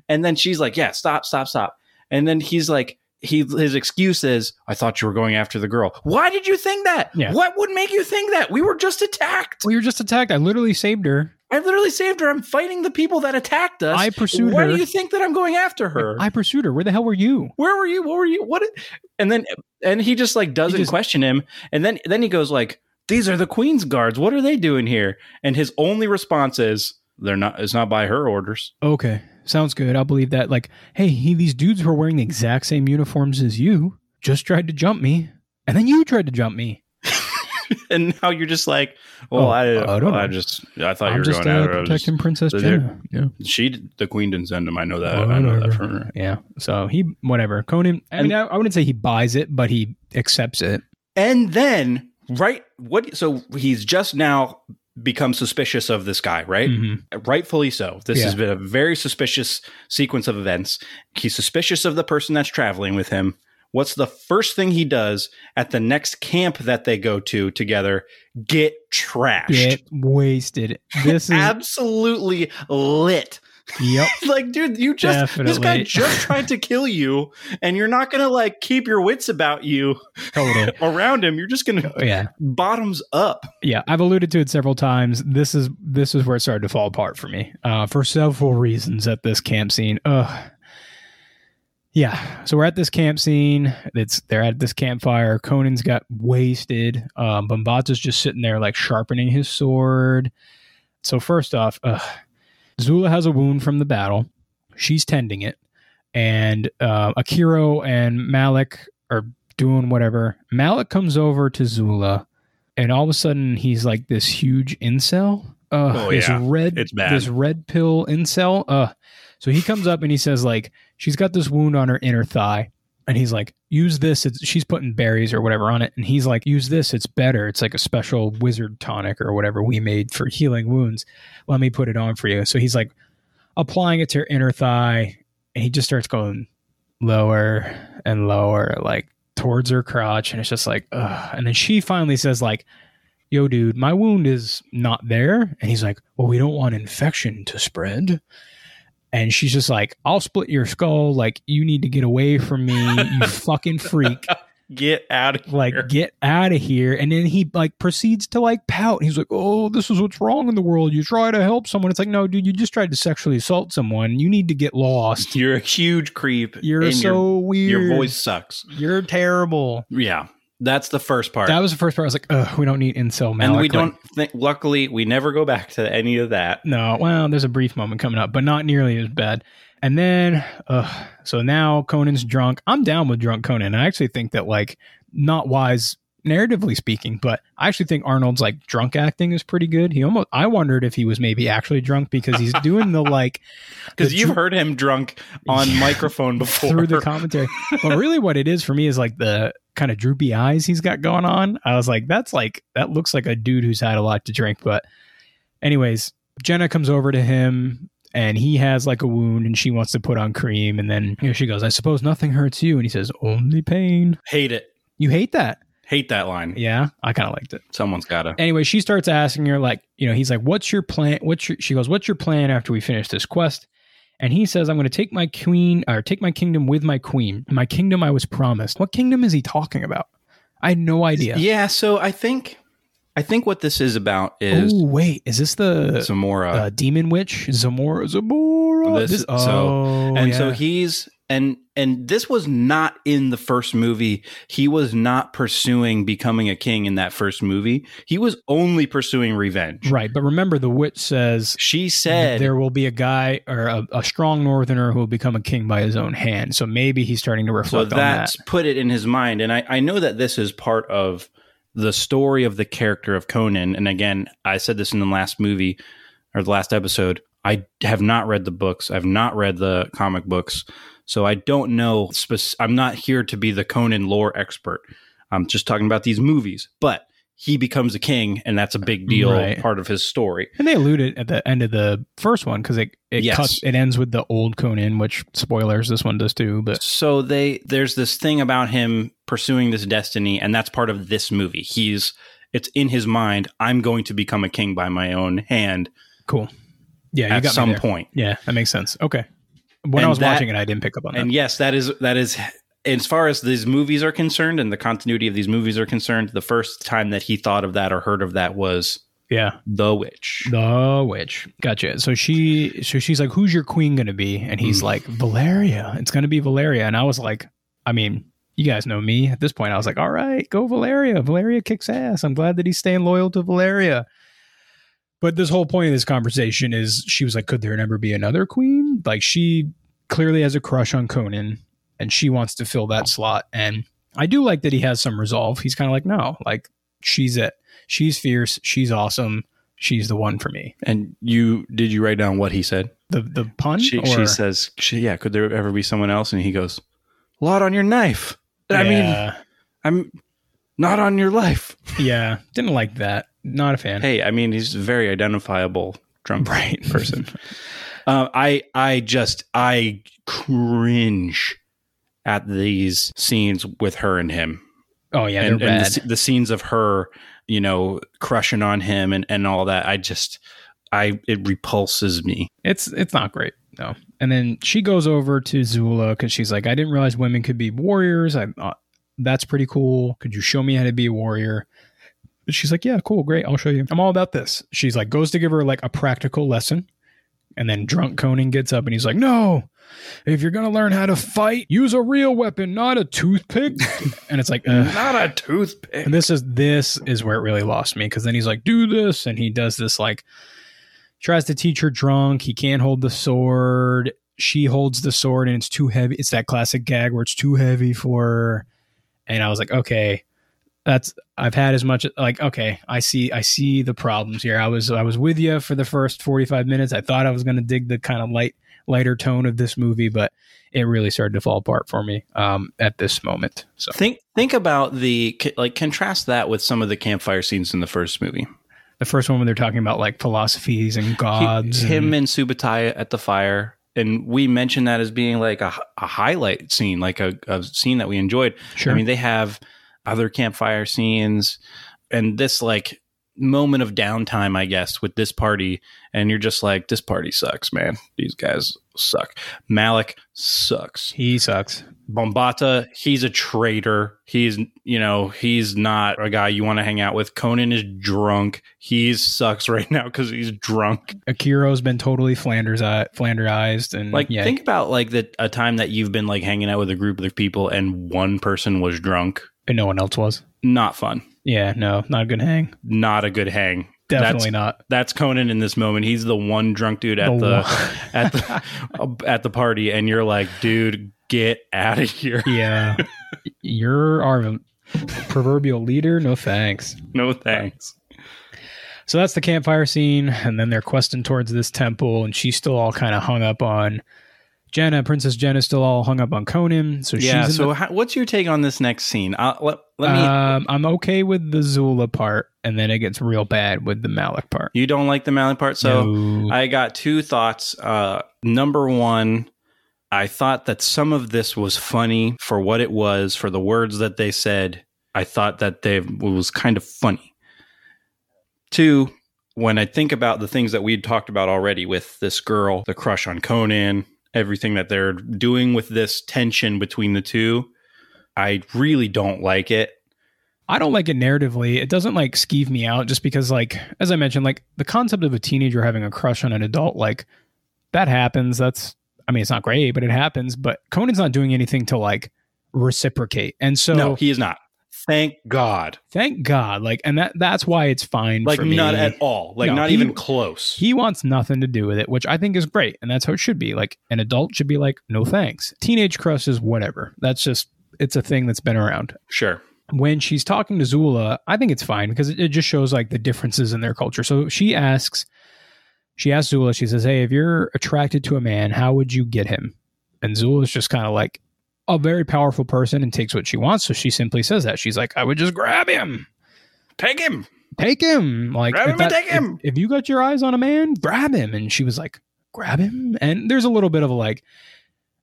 And then she's like, "Yeah, stop, stop, stop." And then he's like, he his excuse is, "I thought you were going after the girl." Why did you think that? Yeah. What would make you think that? We were just attacked. We you're just attacked. I literally saved her. I literally saved her. I'm fighting the people that attacked us. I pursued Why her. Why do you think that I'm going after her? I pursued her. Where the hell were you? Where were you? What were you? What? And then and he just like doesn't just- question him. And then then he goes like, "These are the Queen's guards. What are they doing here?" And his only response is, "They're not. It's not by her orders." Okay, sounds good. I'll believe that. Like, hey, he, these dudes were wearing the exact same uniforms as you just tried to jump me, and then you tried to jump me. and now you're just like, "Well, Oh, I, I don't I know. just I thought you I'm were just going uh. I was protecting Princess Jehnna. Yeah. She, the queen, didn't send him. I know that. I know that for her. Yeah. So he, whatever. Conan. I mean, I, I wouldn't say he buys it, but he accepts it. And then, right, what? So he's just now become suspicious of this guy, right? Mhm. Rightfully so. This Yeah. has been a very suspicious sequence of events. He's suspicious of the person that's traveling with him. What's the first thing he does at the next camp that they go to together? Get trashed. Get wasted. This is Absolutely lit. yep. like, dude, you just this guy just tried to kill you, and you're not gonna like keep your wits about you Totally. around him. You're just gonna Yeah. bottoms up. Yeah, I've alluded to it several times. This is this is where it started to fall apart for me, uh, for several reasons. At this camp scene, ugh. Yeah, so we're at this camp scene. It's they're at this campfire. Conan's got wasted. Um, Bombaata's just sitting there like sharpening his sword. So first off, ugh, Zula has a wound from the battle. She's tending it, and uh, Akiro and Malak are doing whatever. Malak comes over to Zula and all of a sudden he's like this huge incel. Uh, Oh, this yeah. red, It's bad. this red pill incel. Uh, so he comes up and he says like she's got this wound on her inner thigh, and he's like use this. It's, she's putting berries or whatever on it, and he's like use this. It's better. It's like a special wizard tonic or whatever we made for healing wounds. Let me put it on for you. So he's like applying it to her inner thigh, and he just starts going lower and lower, like towards her crotch, and it's just like, ugh. And then she finally says, like, "Yo, dude, my wound is not there," and he's like, "Well, we don't want infection to spread." And she's just like, "I'll split your skull. Like, you need to get away from me, you fucking freak." Get out of like here. get out of here and then he like proceeds to like pout he's like oh this is what's wrong in the world you try to help someone it's like no dude you just tried to sexually assault someone you need to get lost You're a huge creep. you're so your, weird your voice sucks. you're terrible Yeah, that's the first part. that was the first part i was like ugh we don't need incel and Malak. we Like, don't think. Luckily, we never go back to any of that. no well there's a brief moment coming up but not nearly as bad and then uh so now conan's drunk i'm down with drunk conan i actually think that like not wise narratively speaking but i actually think arnold's like drunk acting is pretty good. He almost i wondered if he was maybe actually drunk because he's doing the like Because you've dr- heard him drunk on Yeah. microphone before. through the commentary. But really what it is for me is like the kind of droopy eyes he's got going on. I was like that's like that looks like a dude who's had a lot to drink. But anyways jehnna comes over to him and he has like a wound and she wants to put on cream. And then she goes i suppose nothing hurts you. And he says only pain. Hate it. you hate that Hate that line. yeah i kind of liked it Someone's gotta. anyway, she starts asking her, like, you know, he's like, What's your plan? What's your, she goes, What's your plan after we finish this quest? And he says, I'm going to take my queen or take my kingdom with my queen, my kingdom I was promised. What kingdom is he talking about? I had no idea. Yeah. So I think, I think what this is about is Oh, wait. Is this the Zamora. uh, demon witch? Zamora, Zamora. This- This- so- oh, and so he's and and this was not in the first movie. He was not pursuing becoming a king in that first movie. He was only pursuing revenge. Right. But remember, the witch says, she said there will be a guy or a, a strong northerner who will become a king by his own hand. So maybe he's starting to so reflect on that. that's put it in his mind. And I, I know that this is part of the story of the character of conan. And again i said this in the last movie or the last episode. I have not read the books. I've not read the comic books so i don't know spec- i'm not here to be the conan lore expert i'm just talking about these movies but he becomes a king and that's a big deal Right. part of his story And they allude it at the end of the first one because it it Yes. cuts it ends with the old Conan, which spoilers this one does too. But so they there's this thing about him pursuing this destiny and that's part of this movie he's it's in his mind i'm going to become a king by my own hand cool, yeah, you at got some point Yeah, that makes sense. Okay, when I was that- watching it, I didn't pick up on that. and yes that is that is as far as these movies are concerned and the continuity of these movies are concerned the first time that he thought of that or heard of that was yeah, the witch the witch. Gotcha. So she, so she's like, "Who's your queen gonna be?" And he's Mm. like, "Valeria. It's gonna be Valeria." And I was like, I mean. You guys know me. At this point, I was like, "All right, go Valeria. Valeria kicks ass." I'm glad that he's staying loyal to Valeria. But this whole point of this conversation is she was like, could there never be another queen? Like she clearly has a crush on Conan and she wants to fill that slot. And I do like that he has some resolve. He's kind of like, no, like she's it. She's fierce. She's awesome. She's the one for me. and you did you write down what he said The the pun she, or she says she, yeah could there ever be someone else and he goes lot on your knife i mean i'm not on your life yeah, didn't like that. Not a fan. hey i mean he's a very identifiable drunk right person uh, i i just i cringe at these scenes with her and him. Oh yeah, and, and the, the scenes of her, you know, crushing on him and, and all that. I just, I, it repulses me. It's it's not great no. And then she goes over to Zula because she's like, I didn't realize women could be warriors. I uh, that's pretty cool. Could you show me how to be a warrior? She's like, Yeah, cool, great. I'll show you. I'm all about this. She's like, goes to give her like a practical lesson, and then drunk Conan gets up and he's like, No. If you're gonna learn how to fight, use a real weapon, not a toothpick. and it's like, Ugh. Not a toothpick. And this is this is where it really lost me because then he's like, "Do this," and he does this like tries to teach her drunk. He can't hold the sword. She holds the sword and it's too heavy. It's that classic gag where it's too heavy for her. And I was like, okay, that's I've had as much like okay, I see I see the problems here. I was I was with you for the first 45 minutes. I thought I was going to dig the kind of light lighter tone of this movie, but it really started to fall apart for me um, at this moment. So Think think about the like contrast that with some of the campfire scenes in the first movie. the first one when they're talking about like philosophies and He- gods, him and- and Subotai at the fire, and we mentioned that as being like a, a highlight scene, like a, a scene that we enjoyed. sure. I mean, they have other campfire scenes, and this like moment of downtime, I guess, with this party, and you're just like, this party sucks, man. These guys suck. Malak sucks. he sucks. Bombaata, he's a traitor. He's, you know, he's not a guy you want to hang out with. Conan is drunk. He sucks right now because he's drunk. Akiro's been totally Flanders uh, Flanderized and Like, yeah, think about like the a time that you've been like hanging out with a group of people and one person was drunk. And no one else was. Not fun. Yeah, no, not a good hang. Not a good hang. Definitely That's, not. That's Conan in this moment. He's the one drunk dude at The the, at the uh, at the party, and you're like, dude, get out of here. Yeah, you're our proverbial leader. No thanks. No thanks. So that's the campfire scene, and then they're questing towards this temple, and she's still all kind of hung up on Jehnna. Princess Jehnna's still all hung up on Conan. So Yeah. So, the- how, what's your take on this next scene? Uh, let let me. um, I'm okay with the Zula part, and then it gets real bad with the Malak part. you don't like the Malak part, so. No. I got two thoughts. Uh, number one, I thought that some of this was funny for what it was, for the words that they said. I thought that they it was kind of funny. Two, when I think about the things that we had talked about already with this girl, the crush on Conan, everything that they're doing with this tension between the two, I really don't like it. I don't like it narratively. It doesn't like skeeve me out just because, like, as I mentioned, like the concept of a teenager having a crush on an adult, like that happens. That's, I mean, it's not great, but it happens. But Conan's not doing anything to like reciprocate. And so, no, he is not. Thank God. thank God, like, and that that's why it's fine. Like for me. not at all. Like No, not he- even close. He wants nothing to do with it, which I think is great, and that's how it should be. Like an adult should be like, no thanks. Teenage crushes, whatever. That's just it's a thing that's been around. sure. when she's talking to Zula, I think it's fine because it, it just shows like the differences in their culture. So she asks, she asks Zula, she says, Hey, if you're attracted to a man, how would you get him? And Zula's just kind of like a very powerful person and takes what she wants. So she simply says that. She's like, I would just grab him, Take him. take him. Like, Grab if him and take him. If, you got your eyes on a man, grab him. And she was like, Grab him. And there's a little bit of a like,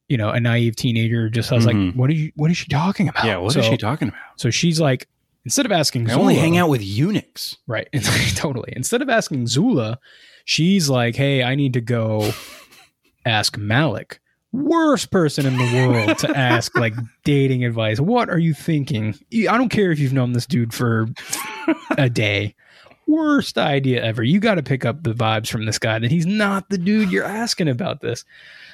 you know, a naive teenager just has Mhm. like, what are you, what is she talking about? Yeah, what is so, she talking about? So she's like, instead of asking I only hang out with eunuchs. Right. totally. Instead of asking Zula, she's like, hey, I need to go ask Malak. Worst person in the world to ask like dating advice. What are you thinking? I don't care if you've known this dude for a day. Worst idea ever. You got to pick up the vibes from this guy that he's not the dude you're asking about this.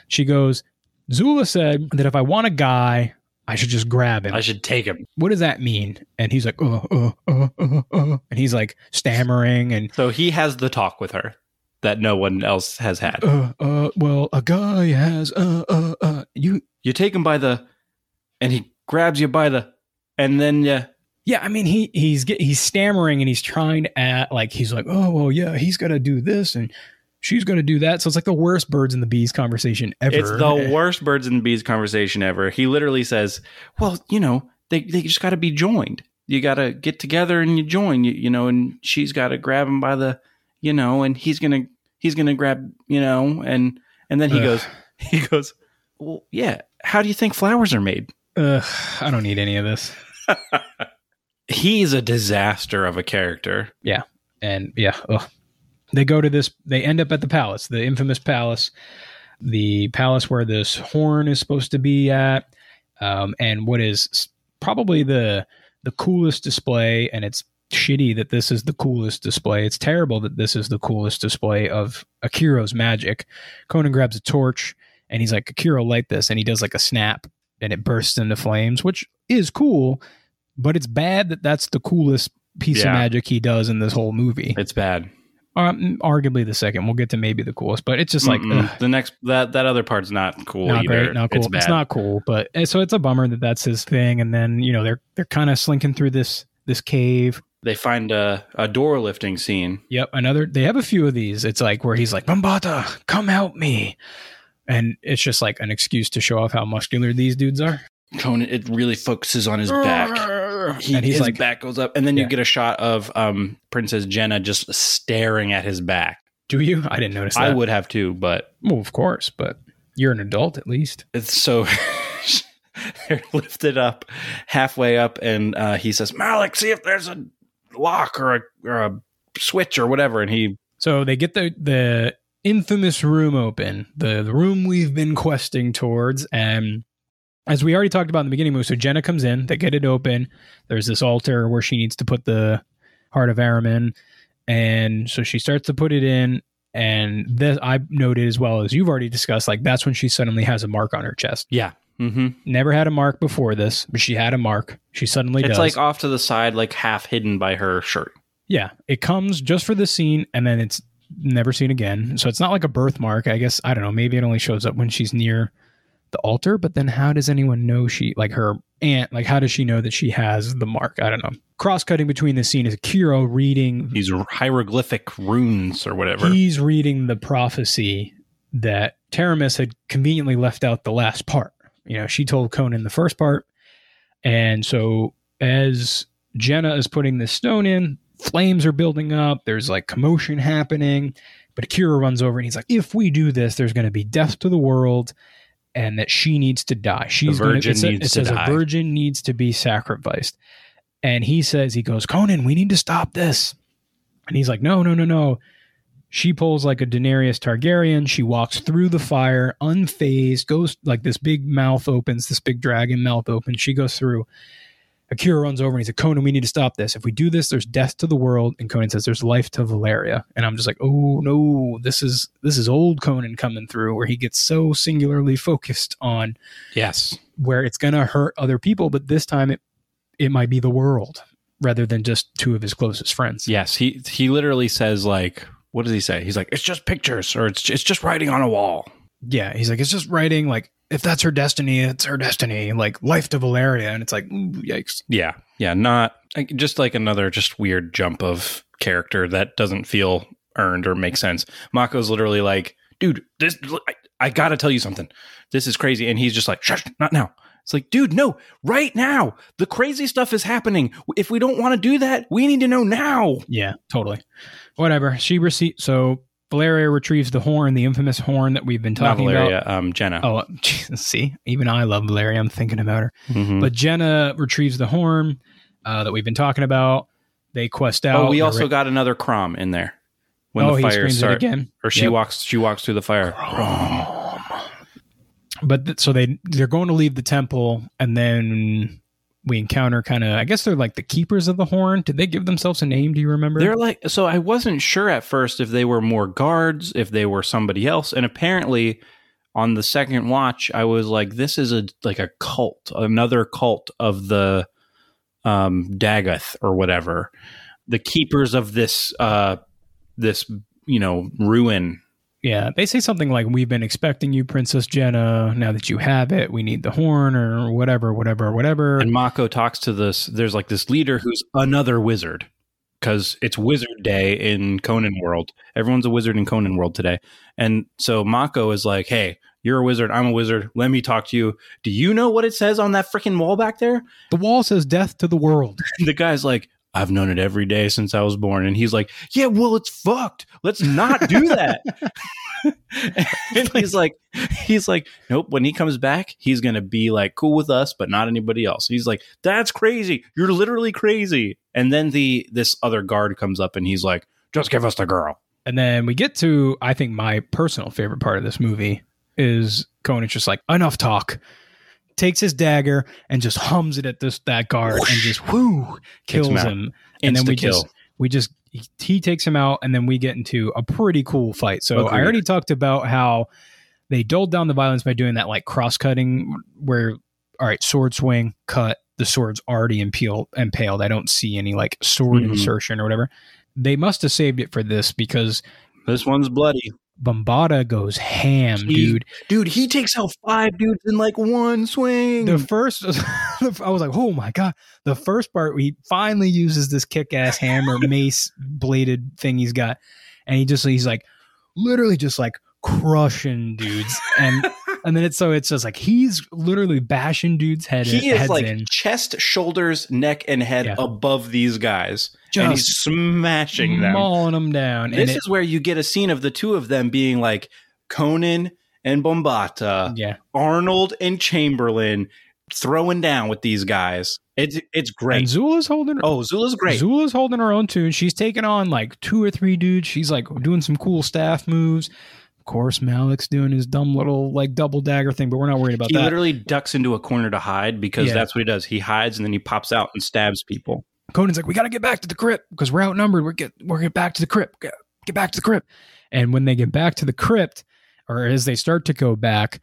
She goes, Zula said that if I want a guy, I should just grab him I should take him. what does that mean? And he's like, uh, uh, uh, uh, uh, and he's like stammering and, So he has the talk with her that no one else has had. uh, uh, well, a guy has, uh, uh, uh, you, You take him by the, and he grabs you by the, and then uh, yeah, I mean, he, he's, get, he's stammering and he's trying to act like, he's like, oh, well, yeah, he's got to do this and she's going to do that. So it's like the worst birds and the bees conversation ever. it's the worst birds and the bees conversation ever. He literally says, "Well, you know, they they just got to be joined. You got to get together and you join. You, you know, and she's got to grab him by the, you know, and he's gonna he's gonna grab, you know, and and then he Ugh. goes he goes, well, yeah, how do you think flowers are made? Ugh, I don't need any of this. He's a disaster of a character. Yeah, and yeah, ugh. they go to this. They end up at the palace, the infamous palace, the palace where this horn is supposed to be at, um, and what is probably the the coolest display. And it's shitty that this is the coolest display. It's terrible that this is the coolest display of Akiro's magic. Conan grabs a torch and he's like, Akiro, light this, and he does like a snap, and it bursts into flames, which is cool. But it's bad that that's the coolest piece Yeah. of magic he does in this whole movie. It's bad. Um, arguably the second. We'll get to maybe the coolest, but it's just like ugh, the next that that other part's not cool not either. great, not cool. It's It's, not cool, but so it's a bummer that that's his thing. And then you know they're they're kind of slinking through this this cave. They find a, a door lifting scene. Yep, another. They have a few of these. It's like where he's like, "Bombaata, come help me," and it's just like an excuse to show off how muscular these dudes are. Conan it really focuses on his back. He, and he's his like, back goes up, and then you Yeah. get a shot of um, Princess Jehnna just staring at his back. "Do you?" I didn't notice that. I would have too, but Well, of course, but you're an adult at least. it's so they're lifted up halfway up, and uh, he says, "Malak, see if there's a lock or a, or a switch or whatever." And he So they get the the infamous room open, the, the room we've been questing towards, and as we already talked about in the beginning, so Jehnna comes in, they get it open. There's this altar where she needs to put the heart of Ahriman, and so she starts to put it in. And this I noted as well as you've already discussed, like that's when she suddenly has a mark on her chest. yeah. Hmm Never had a mark before this, but she had a mark. She suddenly It's does. like off to the side, like half hidden by her shirt. Yeah, it comes just for the scene and then it's never seen again. So it's not like a birthmark. I guess I don't know. Maybe it only shows up when she's near the altar. But then how does anyone know she like her aunt? Like how does she know that she has the mark? I don't know. Cross cutting between the scene is Kiro reading. These hieroglyphic runes or whatever. He's reading the prophecy that Taramis had conveniently left out the last part. You know, she told Conan the first part. And so as Jehnna is putting this stone in, flames are building up. There's like commotion happening. But Akiro runs over and he's like, if we do this, there's going to be death to the world and that she needs to die. She's gonna- virgin sa- needs it to says die. a virgin needs to be sacrificed. And he says, he goes, Conan, we need to stop this. And he's like, no, no, no, no. She pulls like a Daenerys Targaryen. She walks through the fire, unfazed, goes like this big mouth opens, this big dragon mouth opens. She goes through. Akiro runs over and he's like, Conan, we need to stop this. If we do this, there's death to the world. And Conan says, There's life to Valeria. And I'm just like, Oh no, this is this is old Conan coming through where he gets so singularly focused on yes. where it's gonna hurt other people, but this time it it might be the world rather than just two of his closest friends. Yes. He he literally says like, what does he say? He's like, it's just pictures or it's it's just writing on a wall. Yeah, he's like, it's just writing like if that's her destiny, it's her destiny. Like life to Valeria, and it's like, ooh, yikes. Yeah. Yeah. Not just like another just weird jump of character that doesn't feel earned or make sense. Mako's literally like, dude, this I, I gotta tell you something. This is crazy. And he's just like, shush, not now. It's like, dude, no, right now. The crazy stuff is happening. If we don't want to do that, we need to know now. Yeah, totally. Whatever. She received so Valeria retrieves the horn, the infamous horn that we've been Not talking Valeria, about. um, Jehnna. Oh, see, even I love Valeria. I'm thinking about her. Mhm. But Jehnna retrieves the horn uh, that we've been talking about. They quest out. oh, we also got another Crom in there when oh, the fire starts. again. Or she Yep. walks. She walks through the fire. But th- so they they're going to leave the temple and then we encounter kind of i guess they're like the keepers of the horn did they give themselves a name do you remember They're like so. I wasn't sure at first if they were more guards, if they were somebody else, and apparently, on the second watch, I was like, "This is a like a cult, another cult of the um Dagoth or whatever, the keepers of this uh this you know ruin." Yeah they say something like we've been expecting you princess jehnna now that you have it we need the horn or whatever whatever whatever And Mako talks to this. There's like this leader who's another wizard because it's Wizard Day in Conan World. Everyone's a wizard in Conan World today, and so Mako is like, "Hey, you're a wizard. I'm a wizard. Let me talk to you. Do you know what it says on that freaking wall back there?" the wall says death to the world the guy's like. I've known it every day since I was born. And he's like, Yeah, well, it's fucked. Let's not do that. and he's like, he's like, nope. When he comes back, he's gonna be like cool with us, but not anybody else. He's like, that's crazy. You're literally crazy. And then the this other guard comes up and he's like, just give us the girl. And then we get to, I think, my personal favorite part of this movie is Conan's just like, enough talk. Takes his dagger and just hums it at this that guard and just whoo kills him him. And then we Insta-kill. just we just he, takes him out and then we get into a pretty cool fight. So I already talked about how they dulled down the violence by doing that like cross cutting where all right, sword swing, cut, the sword's already impaled impaled. I don't see any like sword Mhm. insertion or whatever. They must have saved it for this because This one's bloody. Bombaata goes ham, dude. Dude, he takes out five dudes in like one swing. The first, I was like, oh my god. The first part, he finally uses this kick-ass hammer, mace bladed thing he's got, and he just he's like, literally just like crushing dudes, and and then it's so it's just like he's literally bashing dudes' head he is heads like in, chest, shoulders, neck, and head Yeah. above these guys. and he's smashing them. mauling them down. This and it- is where you get a scene of the two of them being like Conan and Bombaata, yeah, Arnold and Chamberlain throwing down with these guys. It's it's and great. Zula's holding. Oh, Zula's great. Zula's holding her own tune. She's taking on like two or three dudes. She's like doing some cool staff moves. Of course, Malak's doing his dumb little like double dagger thing, but we're not worried about he that. He literally ducks into a corner to hide because Yeah. that's what he does. He hides and then he pops out and stabs people. Conan's like, we got to get back to the crypt because we're outnumbered. We're get we're get back to the crypt. Get, get back to the crypt. And when they get back to the crypt, or as they start to go back,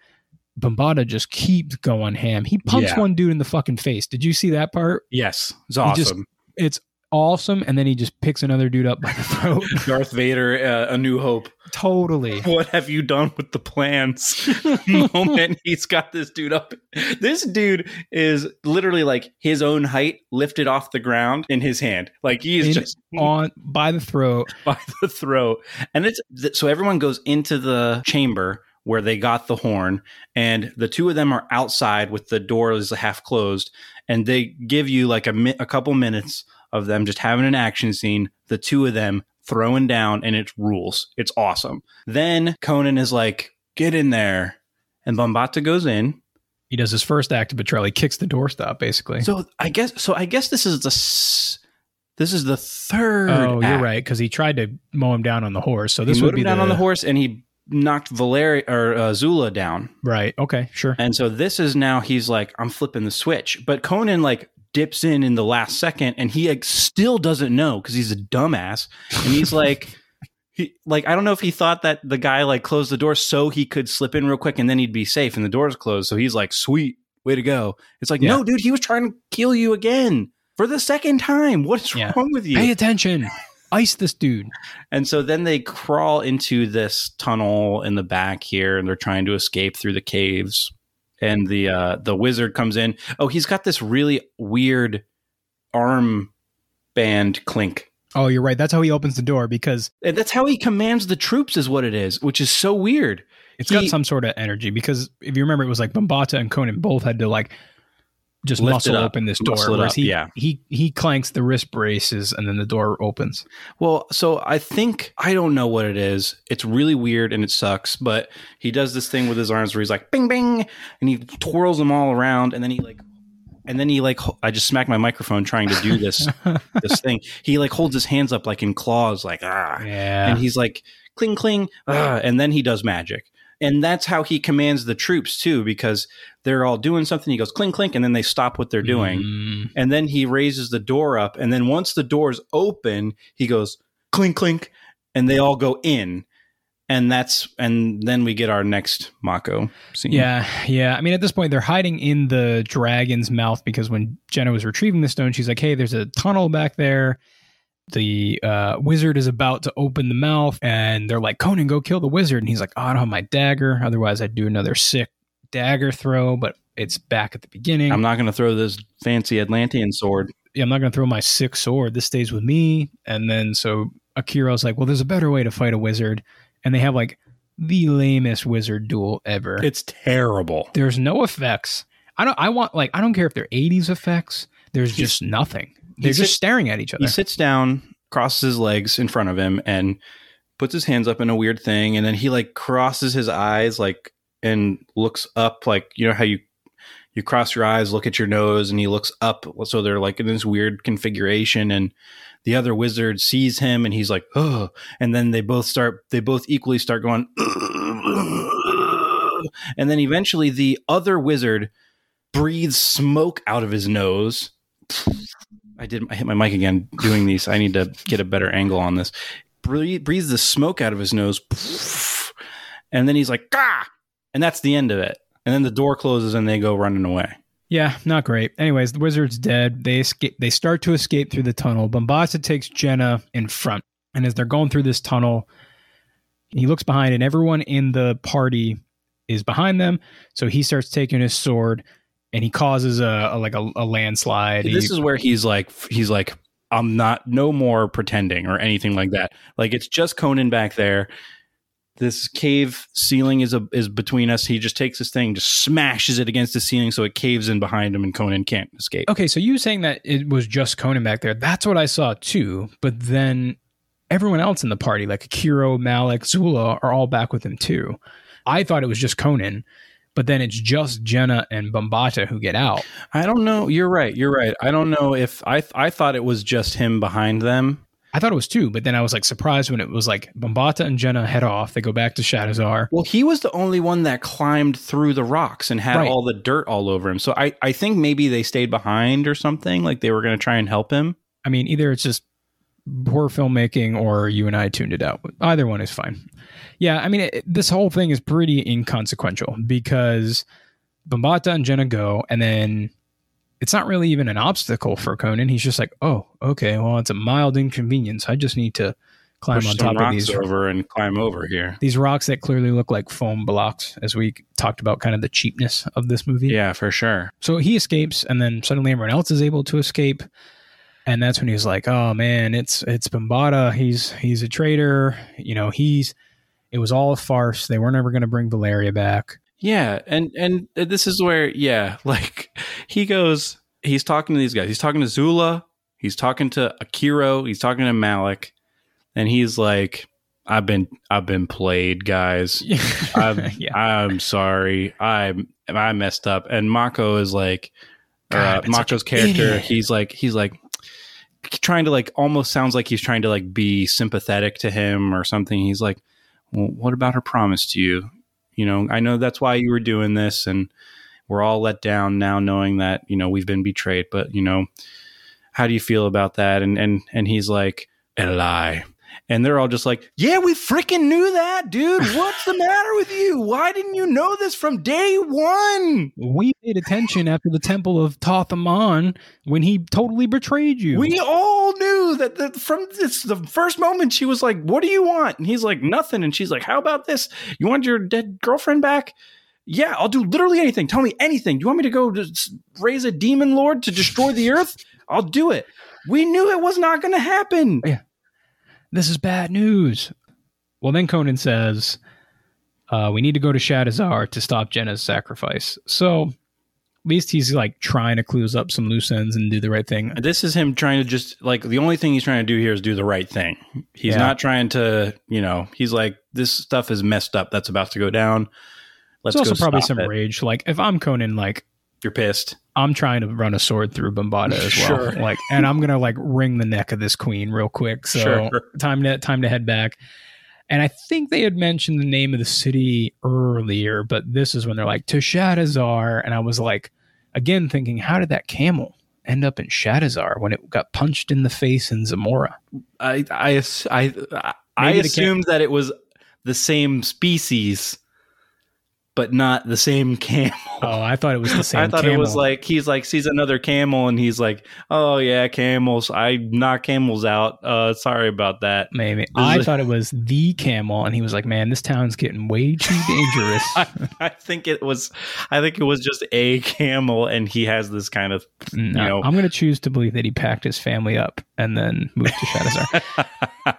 Bombaata just keeps going ham. He pumps Yeah. one dude in the fucking face. Did you see that part? Yes, it's He just- awesome. It's awesome. And then he just picks another dude up by the throat. Darth Vader, uh, A New Hope. totally. What have you done with the plans? Moment he's got this dude up. This dude is literally like his own height lifted off the ground in his hand. Like he is In- just On by the throat. by the throat. And it's so everyone goes into the chamber where they got the horn, and the two of them are outside with the doors half closed, and they give you like a mi- a couple minutes of them just having an action scene. The two of them throwing down, and it rules. It's awesome. Then Conan is like, "Get in there," and Bombaata goes in. He does his first act of betrayal. He kicks the doorstop, basically. So I guess so. I guess this is the. s- This is the third. oh, you're right, because he tried to mow him down on the horse. So This he would be him down the, on the horse, and he knocked Valeri or uh, Zula down. Right. Okay. Sure. And so this is now he's like, I'm flipping the switch. But Conan like dips in in the last second, and he like, still doesn't know because he's a dumbass, and he's like. He, like I don't know if he thought that the guy like closed the door so he could slip in real quick and then he'd be safe and the door's closed so he's like sweet way to go it's like Yeah. no dude he was trying to kill you again for the second time what's Yeah. wrong with you Pay attention. Ice this dude. And so then they crawl into this tunnel in the back here, and they're trying to escape through the caves. And the uh, the wizard comes in. Oh, he's got this really weird arm band clink. Oh, you're right. That's how he opens the door because And that's how he commands the troops, is what it is, which is so weird. it's got some sort of energy. Because if you remember, it was like Bombaata and Conan both had to like just Lift muscle open this door. Whereas up, he, yeah. he he clanks the wrist braces and then the door opens. Well, so I think I don't know what it is. It's really weird and it sucks. But he does this thing with his arms where he's like bing bing, and he twirls them all around, and then he like, and then he like, I just smacked my microphone trying to do this this thing. He like holds his hands up like in claws, like ah, Yeah. and he's like cling cling, ah, and then he does magic. And that's how he commands the troops too, because they're all doing something. He goes clink clink, and then they stop what they're doing Mm. and then he raises the door up and then once the door's open he goes clink clink and they all go in and that's and then we get our next mako scene Yeah, yeah. I mean, at this point, they're hiding in the dragon's mouth because when Jehnna was retrieving the stone, she's like, "Hey, there's a tunnel back there." The uh, wizard is about to open the mouth, and they're like, "Conan, go kill the wizard." And he's like, oh, "I don't have my dagger. Otherwise, I'd do another sick dagger throw." But it's back at the beginning. i'm not going to throw this fancy atlantean sword yeah, I'm not going to throw my sick sword. This stays with me. And then so Akiro's like, well, there's a better way to fight a wizard. And they have like the lamest wizard duel ever. it's terrible there's no effects. I don't. I want like I don't care if they're 80s effects. There's He's- just nothing. They're he just sits- staring at each other. he sits down crosses his legs in front of him and puts his hands up in a weird thing, and then he like crosses his eyes like and looks up like you know how you you cross your eyes, look at your nose, and he looks up. So they're like in this weird configuration, and the other wizard sees him, and he's like, oh, and then they both start, they both equally start going, and then eventually the other wizard breathes smoke out of his nose. I did. I hit my mic again doing these. I need to get a better angle on this. Breathe, breathes the smoke out of his nose, and then he's like, "Ah!" and that's the end of it. And then the door closes and they go running away. Yeah, not great. Anyways, the wizard's dead. They escape. They start to escape through the tunnel. Bombaata takes Jehnna in front, and as they're going through this tunnel, he looks behind, and everyone in the party is behind them. So he starts taking his sword, and he causes a, a like a, a landslide. This He- is where he's like, he's like, I'm not, no more pretending or anything like that. Like it's just Conan back there. This cave ceiling is a, is between us. He just takes this thing, just smashes it against the ceiling, so it caves in behind him, and Conan can't escape. Okay, so you saying that it was just Conan back there. That's what I saw too. But then everyone else in the party, like Akiro, Malak, Zula, are all back with him too. I thought it was just Conan, but then it's just Jehnna and Bombaata who get out. I don't know. You're right. You're right. I don't know if I I thought it was just him behind them. I thought it was two, but then I was like surprised when it was like Bombaata and Jehnna head off. They go back to Shadizar. Well, he was the only one that climbed through the rocks and had Right. all the dirt all over him. So I, I think maybe they stayed behind or something. Like they were going to try and help him. I mean, either it's just poor filmmaking or you and I tuned it out. Either one is fine. Yeah, I mean, it, this whole thing is pretty inconsequential because Bombaata and Jehnna go, and then it's not really even an obstacle for Conan. He's just like, oh, okay, well, it's a mild inconvenience. I just need to climb Push on top of these over and climb over here. these rocks that clearly look like foam blocks, as we talked about, kind of the cheapness of this movie. Yeah, for sure. So he escapes, and then suddenly everyone else is able to escape. And that's when he's like, "Oh man, it's it's Bombaata. He's he's a traitor. You know, he's it was all a farce. They weren't ever going to bring Valeria back." Yeah, and and this is where yeah, like he goes. He's talking to these guys. He's talking to Zula. He's talking to Akiro. He's talking to Malak, and he's like, "I've been I've been played, guys. I'm, yeah, I'm sorry. I I messed up. And Mako is like, God, uh, I've been such Mako's character. idiot. He's like, he's like trying to like almost sounds like he's trying to like be sympathetic to him or something. He's like, well, what about her promise to you? You know, I know that's why you were doing this, and we're all let down now, knowing that you know we've been betrayed. But you know, how do you feel about that? And and and he's like, a lie. And they're all just like, yeah, we freaking knew that, dude. What's the matter with you? Why didn't you know this from day one? we paid attention after the Temple of Thoth-Amon when he totally betrayed you. We all knew that the, from this the first moment she was like, "What do you want?" And he's like, "Nothing." And she's like, "How about this? You want your dead girlfriend back?" Yeah, I'll do literally anything. Tell me anything. Do you want me to go raise a demon lord to destroy the earth? I'll do it. We knew it was not going to happen. This is bad news. Well, then Conan says, uh, we need to go to Shadizar to stop Jehnna's sacrifice. So at least he's like trying to close up some loose ends and do the right thing. This is him trying to just like the only thing he's trying to do here is do the right thing. He's Yeah. not trying to, you know, he's like this stuff is messed up. That's about to go down. Let's There's also go probably some it. rage. Like if I'm Conan, like You're pissed. I'm trying to run a sword through Bombaata as well. Sure. Like, and I'm gonna like wring the neck of this queen real quick. So Sure. time to time to head back. And I think they had mentioned the name of the city earlier, but this is when they're like to Shadizar, and I was like, again thinking, how did that camel end up in Shadizar when it got punched in the face in Zamora? I I I I, I assumed that it was the same species, but not the same camel. Oh, I thought it was the same. Camel. I thought it was like he's like sees another camel and he's like, oh yeah, camels. I knock camels out. Uh, sorry about that. maybe. This I thought it was the camel, and he was like, "Man, this town's getting way too dangerous." I, I think it was. I think it was just a camel, and he has this kind of. No, know. I'm going to choose to believe that he packed his family up and then moved to Shadizar.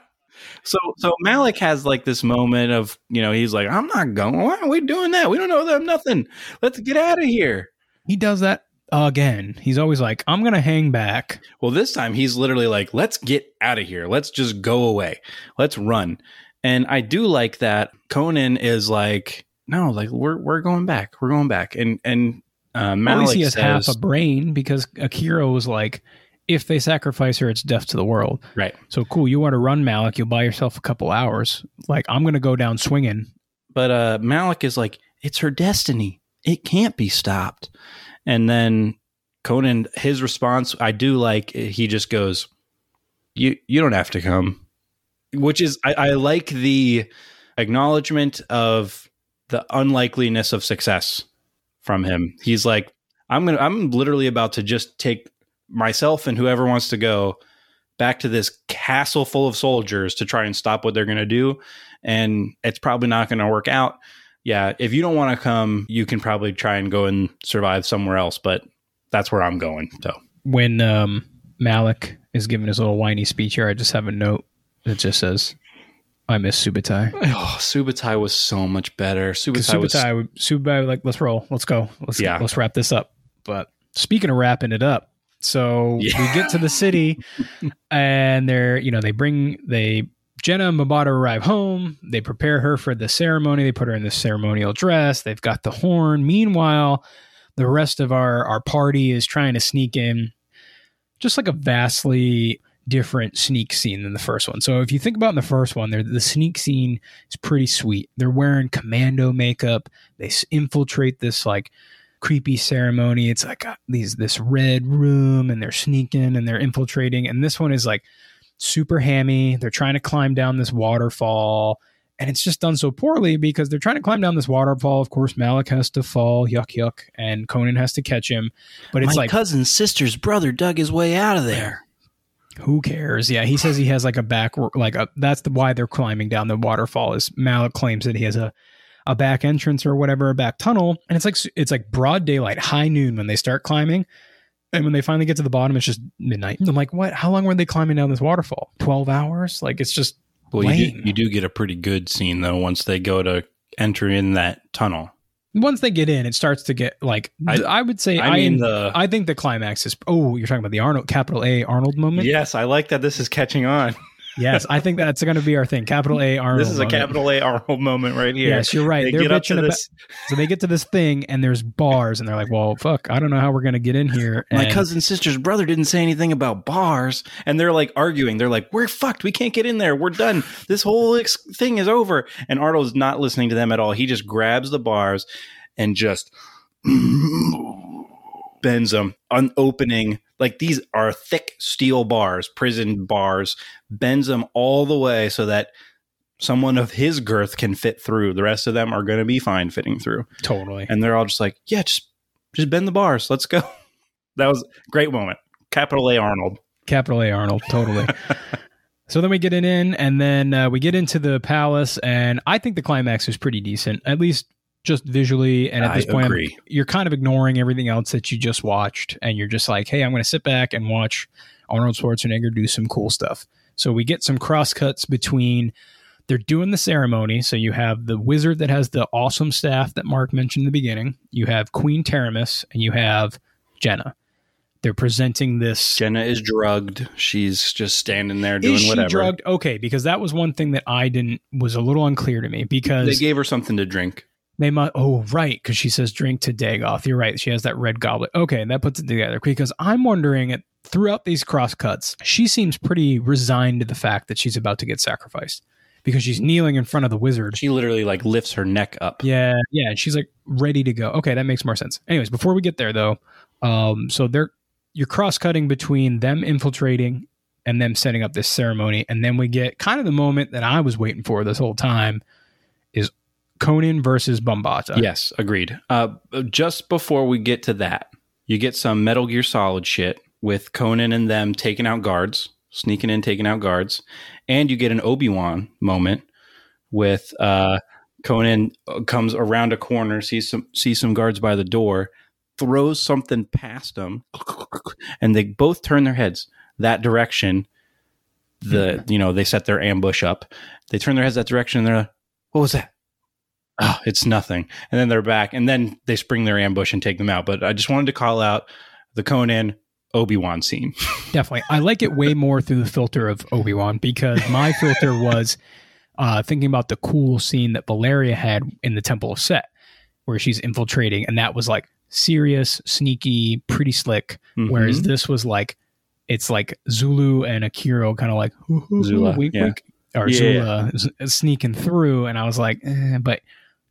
So so Malak has like this moment of you know he's like I'm not going. Why are we doing that? We don't know them nothing. Let's get out of here. he does that again. He's always like, I'm going to hang back. Well, this time he's literally like, let's get out of here. Let's just go away. Let's run. And I do like that Conan is like, no, like we're we're going back, we're going back, and and uh, At Malak least he has says, half a brain because Akiro was like, if they sacrifice her, it's death to the world. right. So cool. You want to run Malak? You'll buy yourself a couple hours. Like I'm gonna go down swinging. But uh, Malak is like, it's her destiny. It can't be stopped. And then Conan, his response, I do like. He just goes, "You you don't have to come," which is I, I like the acknowledgement of the unlikeliness of success from him. He's like, "I'm gonna, I'm literally about to just take myself and whoever wants to go." Back to this castle full of soldiers to try and stop what they're going to do and it's probably not going to work out. Yeah, if you don't want to come, you can probably try and go and survive somewhere else, but that's where I'm going. So, When um, Malak is giving his little whiny speech here, I just have a note that just says, "I miss Subotai." oh, Subotai was so much better. Because Subotai was Subotai, would- like, let's roll, let's go, let's Yeah. let's wrap this up. But speaking of wrapping it up, so Yeah. we get to the city, and they're you know they bring they Jehnna and Bombaata arrive home. They prepare her for the ceremony. They put her in the ceremonial dress. They've got the horn. Meanwhile, the rest of our our party is trying to sneak in, just like a vastly different sneak scene than the first one. So if you think about in the first one, the sneak scene is pretty sweet. They're wearing commando makeup. They infiltrate this like creepy ceremony. It's like uh, these this red room, and they're sneaking and they're infiltrating. And this one is like super hammy. They're trying to climb down this waterfall. And it's just done so poorly because they're trying to climb down this waterfall. Of course, Malak has to fall, yuck, yuck, and Conan has to catch him. But it's my like, cousin's sister's brother dug his way out of there. who cares? Yeah, he says he has like a back, like a, that's the why they're climbing down the waterfall. Is Malak claims that he has a a back entrance or whatever, a back tunnel, and it's like it's like broad daylight, high noon when they start climbing, and when they finally get to the bottom, it's just midnight. I'm like, what? How long were they climbing down this waterfall? Twelve hours? Like it's just Well, you do, you do get a pretty good scene though once they go to enter in that tunnel. once they get in, it starts to get like I- I, would say I I mean the I think the climax is oh you're talking about the Arnold capital A Arnold moment. yes, I like that this is catching on. Yes, I think that's going to be our thing. Capital A Arnold. this is a capital A Arnold moment right here. Yes, you're right. They They're get up to bitching about this. so they get to this thing and there's bars and they're like, well, fuck, I don't know how we're going to get in here. My And- cousin's sister's brother didn't say anything about bars, and they're like arguing. They're like, "We're fucked. We can't get in there. We're done. This whole ex- thing is over." And Arnold's not listening to them at all. He just grabs the bars and just bends them, unopening. Like these are thick steel bars, prison bars. Bends them all the way so that someone of his girth can fit through. The rest of them are going to be fine fitting through. totally. And they're all just like, "Yeah, just just bend the bars. Let's go." That was a great moment. Capital A Arnold. Capital A Arnold, totally. so then we get it in, and then uh, we get into the palace, and I think the climax is pretty decent, at least just visually. And at I this point, you're kind of ignoring everything else that you just watched, and you're just like, hey, I'm going to sit back and watch Arnold Schwarzenegger do some cool stuff. So we get some cross cuts between. They're doing the ceremony. So you have the wizard that has the awesome staff that Mark mentioned in the beginning. You have Queen Taramis, and you have Jehnna. They're presenting this Jehnna is drugged. She's just standing there doing is she whatever. drugged? Okay, because that was one thing that I didn't was a little unclear to me because they, gave her something to drink. Might. Oh, right, because she says drink to Dagoth. You're right. She has that red goblet. Okay, and that puts it together. Because I'm wondering at throughout these cross cuts, she seems pretty resigned to the fact that she's about to get sacrificed because she's kneeling in front of the wizard. She literally like lifts her neck up. Yeah, yeah, and she's like ready to go. Okay, that makes more sense. Anyways, before we get there though, um, so they're you're cross cutting between them infiltrating and them setting up this ceremony, and then we get kind of the moment that I was waiting for this whole time Conan versus Bombaata. Yes, agreed. Uh, just before we get to that, you get some Metal Gear Solid shit with Conan and them taking out guards, sneaking in, taking out guards, and you get an Obi Wan moment with uh, Conan uh, comes around a corner, sees some sees some guards by the door, throws something past them, and they both turn their heads that direction. The you know they set their ambush up. They turn their heads that direction, and they're like, "What was that?" Oh, it's nothing. And then they're back, and then they spring their ambush and take them out. But I just wanted to call out the Conan Obi Wan scene. Definitely. I like it way more through the filter of Obi Wan because my filter was uh, thinking about the cool scene that Valeria had in the Temple of Set, where she's infiltrating, and that was like serious, sneaky, pretty slick. Whereas Mhm. this was like, it's like Zulu and Akiro kind of like Zula, wink, yeah. wink, or Yeah. Zula sneaking through, and I was like, eh, but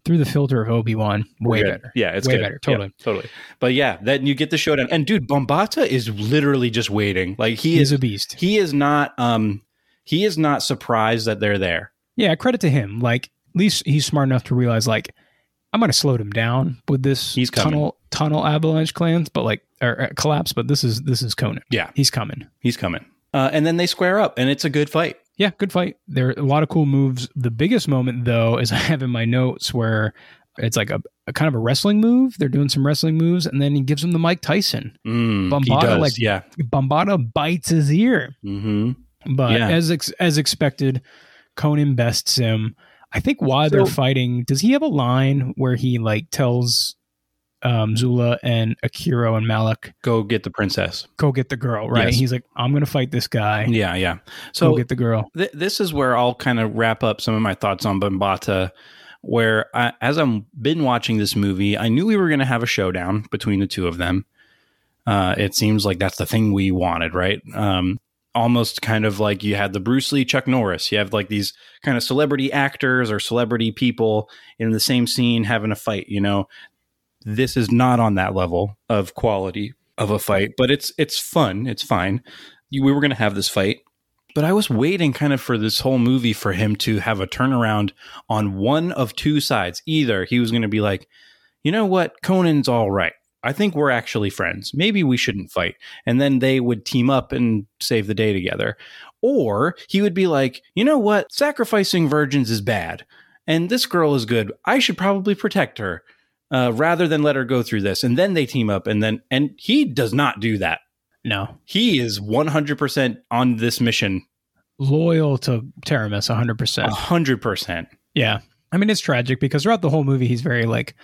through the filter of Obi Wan, way better. Yeah, it's Way good. better, Yeah, totally. totally. But yeah, then you get the showdown, and dude, Bombaata is literally just waiting. Like he He is a beast. he is not, um, he is not surprised that they're there. Yeah, credit to him. Like, at least he's smart enough to realize, like, I'm gonna slow him down with this He's coming. tunnel tunnel avalanche clans, but like or, uh, collapse. But this is this is Conan. Yeah, He's coming. he's coming. Uh, and then they square up, and it's a good fight. Yeah, good fight. There are a lot of cool moves. The biggest moment, though, is I have in my notes where it's like a, a kind of a wrestling move. They're doing some wrestling moves, and then he gives him the Mike Tyson. Mm, does, like- yeah. Bombaata bites his ear, hmm but Yeah. as ex- as expected, Conan bests him. I think while they're fighting, does he have a line where he like tells um, Zula and Akiro and Malak, Go get the princess. "Go get the girl"? Right? Yes. He's like, "I'm gonna fight this guy. Yeah, yeah. Go So get the girl." th- this is where I'll kind of wrap up some of my thoughts on Bombaata. Where I, as I've been watching this movie, I knew we were going to have a showdown between the two of them. Uh, it seems like that's the thing we wanted, right? Um, almost kind of like you had the Bruce Lee, Chuck Norris. You have like these kind of celebrity actors or celebrity people in the same scene having a fight. You know, this is not on that level of quality of a fight, but it's it's fun. It's fine. We were going to have this fight, but I was waiting kind of for this whole movie for him to have a turnaround on one of two sides. Either he was going to be like, you know what, Conan's all right. I think we're actually friends. Maybe we shouldn't fight. And then they would team up and save the day together. Or he would be like, you know what, sacrificing virgins is bad. And this girl is good. I should probably protect her uh, rather than let her go through this. And then they team up. And then, and he does not do that. No, He is 100% on this mission. loyal to Taramis, 100. percent 100%. Yeah, I mean it's tragic because throughout the whole movie he's very like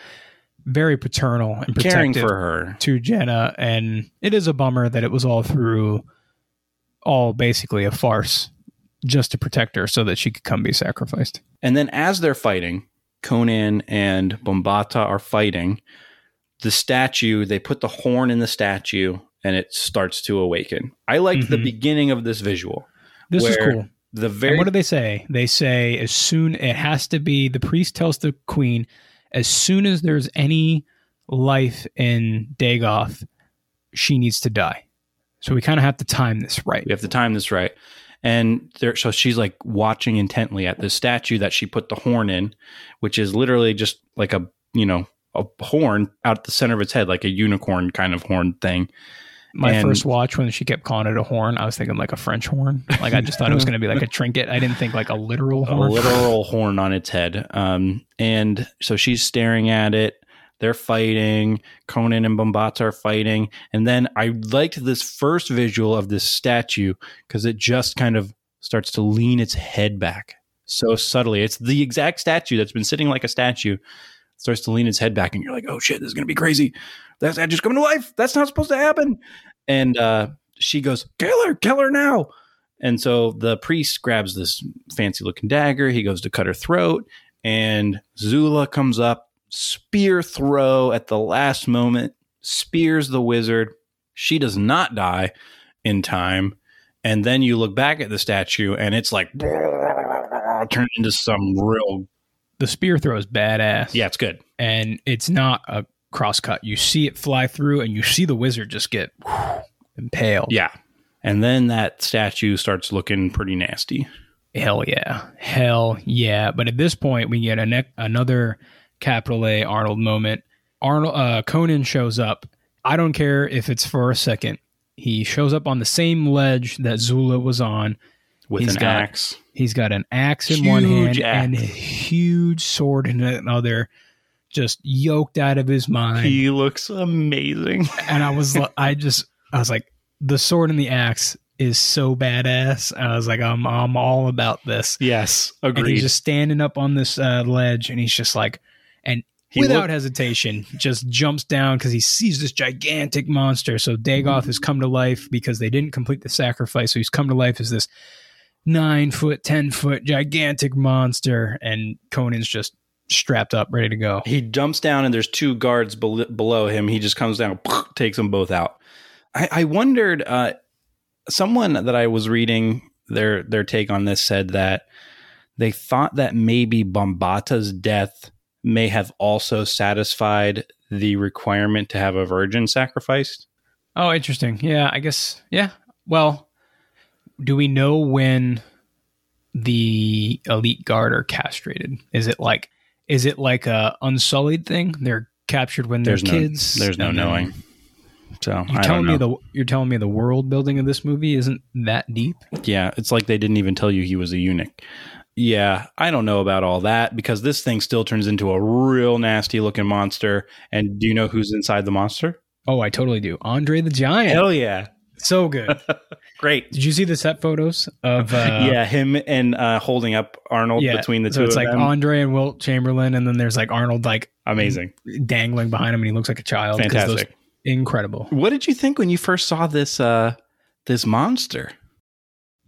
very paternal and protective Caring for her. to Jehnna, and it is a bummer that it was all through all basically a farce just to protect her so that she could come be sacrificed. And then as they're fighting, Conan and Bombaata are fighting. The statue, they put the horn in the statue and it starts to awaken. I liked the Mhm. beginning of this visual. This is cool. The And very what do they say? They say as soon it has to be the priest tells the queen as soon as there's any life in Dagoth, she needs to die. So we kind of have to time this right. we have to time this right. And there, so she's like watching intently at this statue that she put the horn in, which is literally just like a, you know, a horn out the center of its head, like a unicorn kind of horn thing. My And- first watch when she kept calling it a horn, I was thinking like a French horn. Like I just thought it was going to be like a trinket. I didn't think like a literal a horn. literal horn on its head. Um, and so she's staring at it. They're fighting. Conan and Bombaata are fighting. And then I liked this first visual of this statue because it just kind of starts to lean its head back so subtly. It's the exact statue that's been sitting like a statue. Starts to lean its head back, and you're like, "Oh shit, this is gonna be crazy." That statue's coming to life. That's not supposed to happen. And uh, she goes, "Kill her, kill her now!" And so the priest grabs this fancy looking dagger. He goes to cut her throat, and Zula comes up, spear throw at the last moment, spears the wizard. She does not die in time. And then you look back at the statue, and it's like turned into some real. the spear throw is badass. Yeah, it's good. and it's not a cross cut. You see it fly through, and you see the wizard just get impaled. Yeah. And then that statue starts looking pretty nasty. Hell yeah. Hell yeah. But at this point, we get a ne- another capital A Arnold moment. Arnold uh, Conan shows up. I don't care if it's for a second. He shows up on the same ledge that Zula was on. with He's an got- axe. He's got an axe in one hand Huge and a axe. huge sword in another, just yoked out of his mind. He looks amazing. and I was, I just, I was like, the sword and the axe is so badass. And I was like, I'm, I'm all about this. yes, And agreed. he's just standing up on this uh, ledge, and he's just like, and He without looked- hesitation, just jumps down because he sees this gigantic monster. So Dagoth has come to life because they didn't complete the sacrifice. So he's come to life as this nine foot, ten foot, gigantic monster, and Conan's just strapped up, ready to go. He jumps down, and there's two guards bel- below him. He just comes down, takes them both out. I, I wondered. Uh, someone that I was reading their their take on this said that they thought that maybe Bombaata's death may have also satisfied the requirement to have a virgin sacrificed. Oh, interesting. Yeah, I guess. Yeah. Well, do we know when the elite guard are castrated? Is it like is it like a unsullied thing? They're captured when they're There's no kids. there's no knowing. So You're I don't telling me the you're telling me the world building of this movie isn't that deep? Yeah, it's like they didn't even tell you he was a eunuch. Yeah, I don't know about all that because this thing still turns into a real nasty looking monster. And do you know who's inside the monster? Oh, I totally do. Andre the Giant. Hell yeah. So good. Great. Did you see the set photos of uh yeah, him and uh, holding up Arnold yeah, between the so two it's like them. Andre and Wilt Chamberlain, and then there's like Arnold like Amazing. dangling behind him, and he looks like a child. 'cause those- Fantastic. incredible. What did you think when you first saw this uh this monster?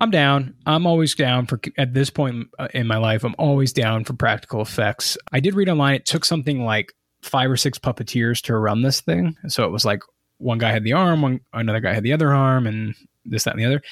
I'm down. I'm always down for at this point uh, in my life. I'm always down for practical effects. I did read online it took something like five or six puppeteers to run this thing. So it was like one guy had the arm, one another guy had the other arm, and this, that, and the other.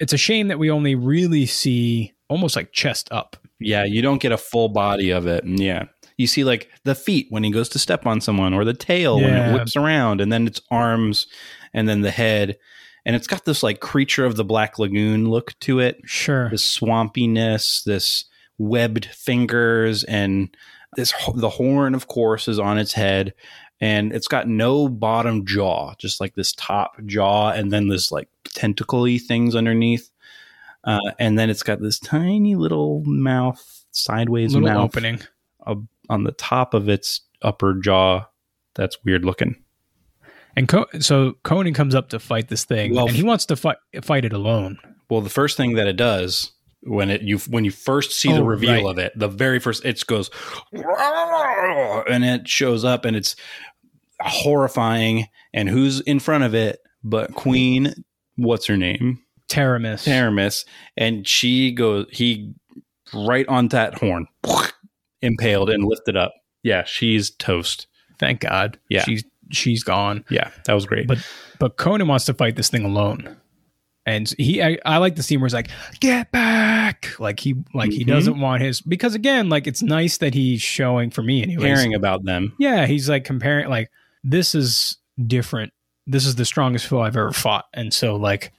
It's a shame that we only really see almost like chest up. Yeah, you don't get a full body of it. Yeah. You see like the feet when he goes to step on someone or the tail when it whips around and then its arms and then the head. And it's got this like creature of the Black Lagoon look to it. Sure. This swampiness, this webbed fingers and this the horn of course is on its head and it's got no bottom jaw, just like this top jaw and then this like tentacly things underneath. Uh, and then it's got this tiny little mouth, sideways Little mouth opening. on the top of its upper jaw. That's weird looking. And Co- so Conan comes up to fight this thing, Well, and he wants to fight fight it alone. Well, the first thing that it does when it you when you first see the Oh, reveal right. of it, the very first it goes and it shows up and it's horrifying. And who's in front of it but Queen? What's her name? Taramis. Taramis, and she goes he right on that horn, impaled and lifted up. Yeah, she's toast. Thank God. Yeah. She's she's gone. Yeah, that was great. But but Conan wants to fight this thing alone. And he I, I like the scene where he's like, get back. Like he like he Mhm. doesn't want his because again, like it's nice that he's showing for me anyways. caring about them. Yeah, he's like comparing like this is different. This is the strongest foe I've ever fought. And so like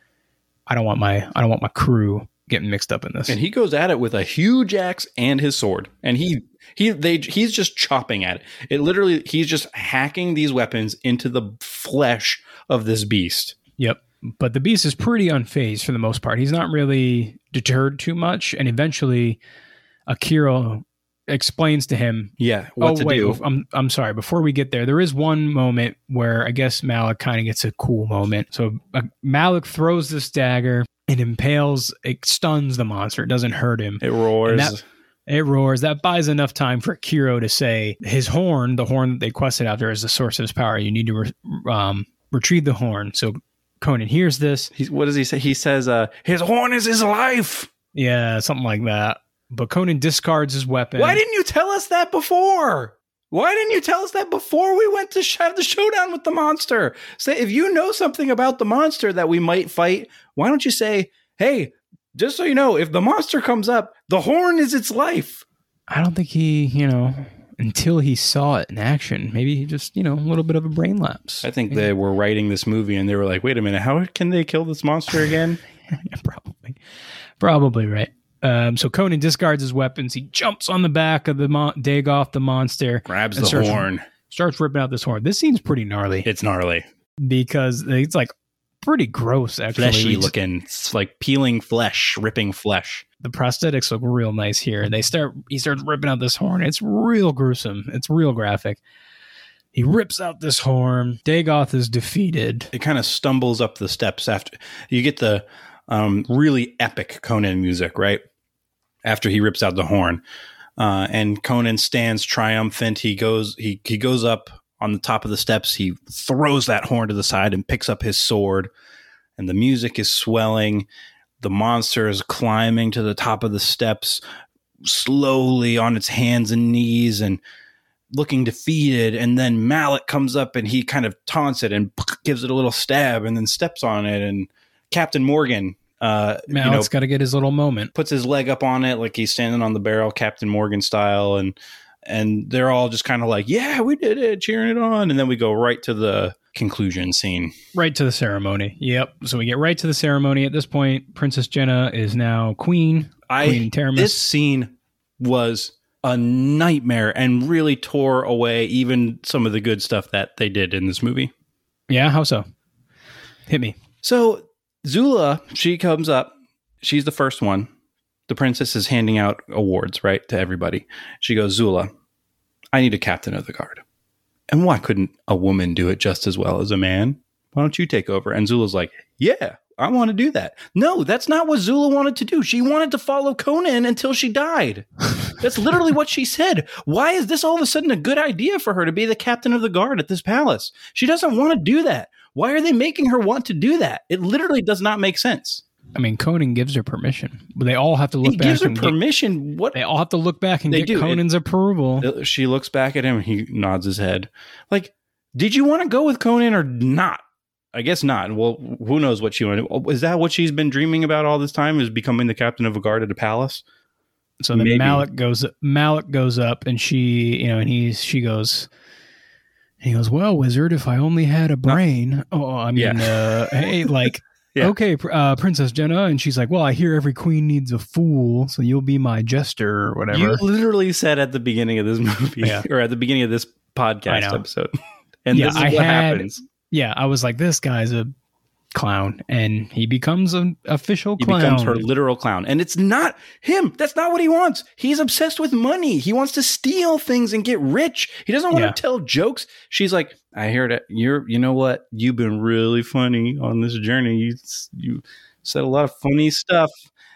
I don't want my I don't want my crew getting mixed up in this. and he goes at it with a huge axe and his sword and he he they he's just chopping at it it literally he's just hacking these weapons into the flesh of this beast Yep. But the beast is pretty unfazed for the most part. He's not really deterred too much. And eventually, Akiro explains to him, yeah what "Oh to wait, do I'm I'm sorry. Before we get there, there is one moment where I guess Malak kind of gets a cool moment. So uh, Malak throws this dagger. It impales. It stuns the monster. It doesn't hurt him. it roars that- It roars. That buys enough time for Kiro to say his horn, the horn that they quested after, is the source of his power. You need to re- um, retrieve the horn. So Conan hears this. He's, what does he say he says uh his horn is his life Yeah, something like that. But Conan discards his weapon. why didn't you tell us that before why didn't you tell us that before we went to have the showdown with the monster say if you know something about the monster that we might fight why don't you say hey just so you know if the monster comes up the horn is its life I don't think he, you know, until he saw it in action, maybe he just, you know, a little bit of a brain lapse. I think they were writing this movie and they were like, wait a minute, how can they kill this monster again? Yeah, probably, probably right. Um, so Conan discards his weapons. He jumps on the back of the mon- Dagoth, the monster, Grabs the starts- horn. starts ripping out this horn. This seems pretty gnarly It's gnarly, because it's like pretty gross. Actually, fleshy It's- looking. It's like peeling flesh, ripping flesh. the prosthetics look real nice here. They start he starts ripping out this horn. It's real gruesome. It's real graphic. He rips out this horn. Dagoth is defeated. It kind of stumbles up the steps after you get the um, really epic Conan music, right? After he rips out the horn, uh, and Conan stands triumphant. He goes he he goes up on the top of the steps. He throws that horn to the side and picks up his sword, and the music is swelling. the monster is climbing to the top of the steps slowly on its hands and knees and looking defeated and then Malak comes up and he kind of taunts it and gives it a little stab and then steps on it and Captain Morgan uh Malak's you know got to get his little moment. puts his leg up on it like he's standing on the barrel Captain Morgan style and and they're all just kind of like yeah we did it cheering it on and then we go right to the conclusion scene Right to the ceremony. Yep. So we get right to the ceremony. At this point, Princess Jehnna is now queen. I Queen Taramis. this scene was a nightmare and really tore away even some of the good stuff that they did in this movie. Yeah, how so? Hit me. So Zula, she comes up. She's the first one. The princess is handing out awards, right, to everybody. She goes, Zula, I need a captain of the guard. And why couldn't a woman do it just as well as a man? Why don't you take over? And Zula's like, Yeah, I want to do that. No, that's not what Zula wanted to do. She wanted to follow Conan until she died. That's literally what she said. Why is this all of a sudden a good idea for her to be the captain of the guard at this palace? She doesn't want to do that. Why are they making her want to do that? It literally does not make sense. I mean, Conan gives her permission. But they all have to look he back gives her and get, permission. What they all have to look back and They get do. It- Conan's approval. Uh, she looks back at him and he nods his head. Like, did you want to go with Conan or not? I guess not. Well, who knows what she wanted? Oh, is that what she's been dreaming about all this time? Is becoming the captain of a guard at a palace? So then Maybe. Malak goes Malak goes up and she, you know, and he's she goes he goes, "Well, wizard, if I only had a brain." Oh, I mean, Yeah. uh, hey, like Yeah. okay, uh, Princess Jehnna, and she's like, "Well, I hear every queen needs a fool, so you'll be my jester or whatever." You literally said at the beginning of this movie, Yeah. or at the beginning of this podcast episode, and Yeah, this is I what had- happens. yeah, I was like, "This guy's a clown," and he becomes an official He clown. becomes her literal clown, and it's not him. That's not what he wants. He's obsessed with money. He wants to steal things and get rich. He doesn't want Yeah. to tell jokes. She's like, I hear that you're. You know what? You've been really funny on this journey. You you said a lot of funny stuff.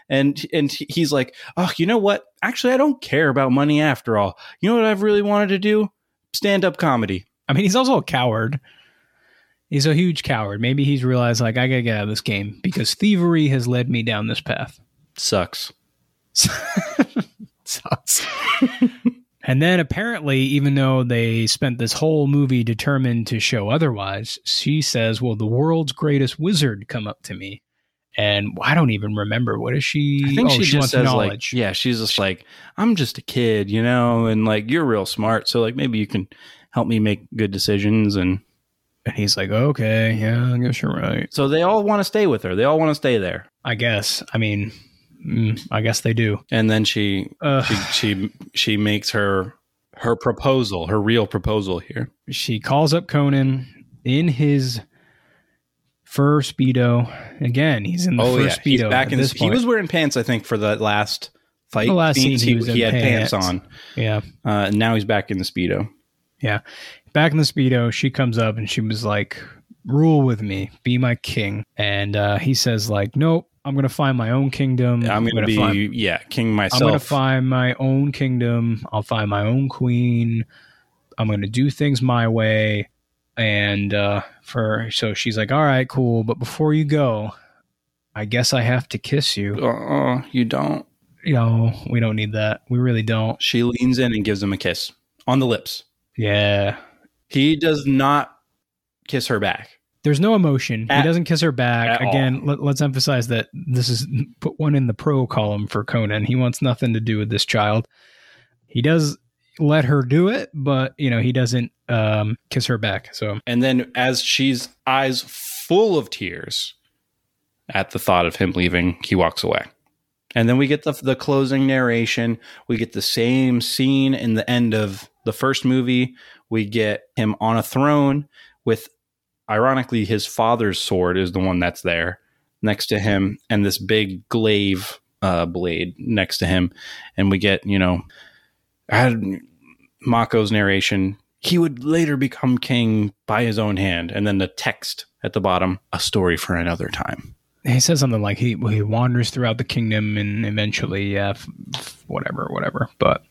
And and he's like, oh, you know what? Actually, I don't care about money after all. You know what I've really wanted to do? Stand up comedy. I mean, he's also a coward. He's a huge coward. Maybe he's realized like I gotta get out of this game because thievery has led me down this path. Sucks. Sucks. and then apparently, even though they spent this whole movie determined to show otherwise, she says, "Well, the world's greatest wizard come up to me." And I don't even remember what is she. I think oh, she, just wants says knowledge. like, yeah, she's just like, I'm just a kid, you know, and like you're real smart, so like maybe you can help me make good decisions. And And he's like, "Okay, yeah, I guess you're right. so they all want to stay with her. They all want to stay there. I guess. I mean, mm, I guess they do." And then she Uh, she she she makes her her proposal, her real proposal here. she calls up Conan in his fur speedo. Again, he's in the oh fur yeah, speedo. he's back at in. this He was wearing pants, I think, for the last fight. The last scenes. scene he was in had pants, pants. on. yeah, Uh, and now he's back in the speedo. Back in the speedo. She comes up and she was like, "Rule with me, be my king." And uh, he says, "Like, nope, I'm gonna find my own kingdom. I'm gonna, be find, yeah king myself. I'm gonna find my own kingdom. I'll find my own queen. I'm gonna do things my way." And uh, for so she's like, "All right, cool, but before you go." I guess I have to kiss you. Oh, you don't. you know, we don't need that. We really don't. She leans in and gives him a kiss on the lips. Yeah. He does not kiss her back. There's no emotion. At- he doesn't kiss her back. Again, let, let's emphasize that this is put one in the pro column for Conan. He wants nothing to do with this child. He does let her do it, but you know, he doesn't um, kiss her back. So And then, as she's eyes full of tears at the thought of him leaving, he walks away. And then we get the the closing narration. We get the same scene in the end of the first movie. We get him on a throne with, ironically, his father's sword is the one that's there next to him, and this big glaive uh, blade next to him. And we get, you know, I had Mako's narration. He would later become king by his own hand, and then the text at the bottom: a story for another time. he says something like he he wanders throughout the kingdom and eventually, whatever, whatever. But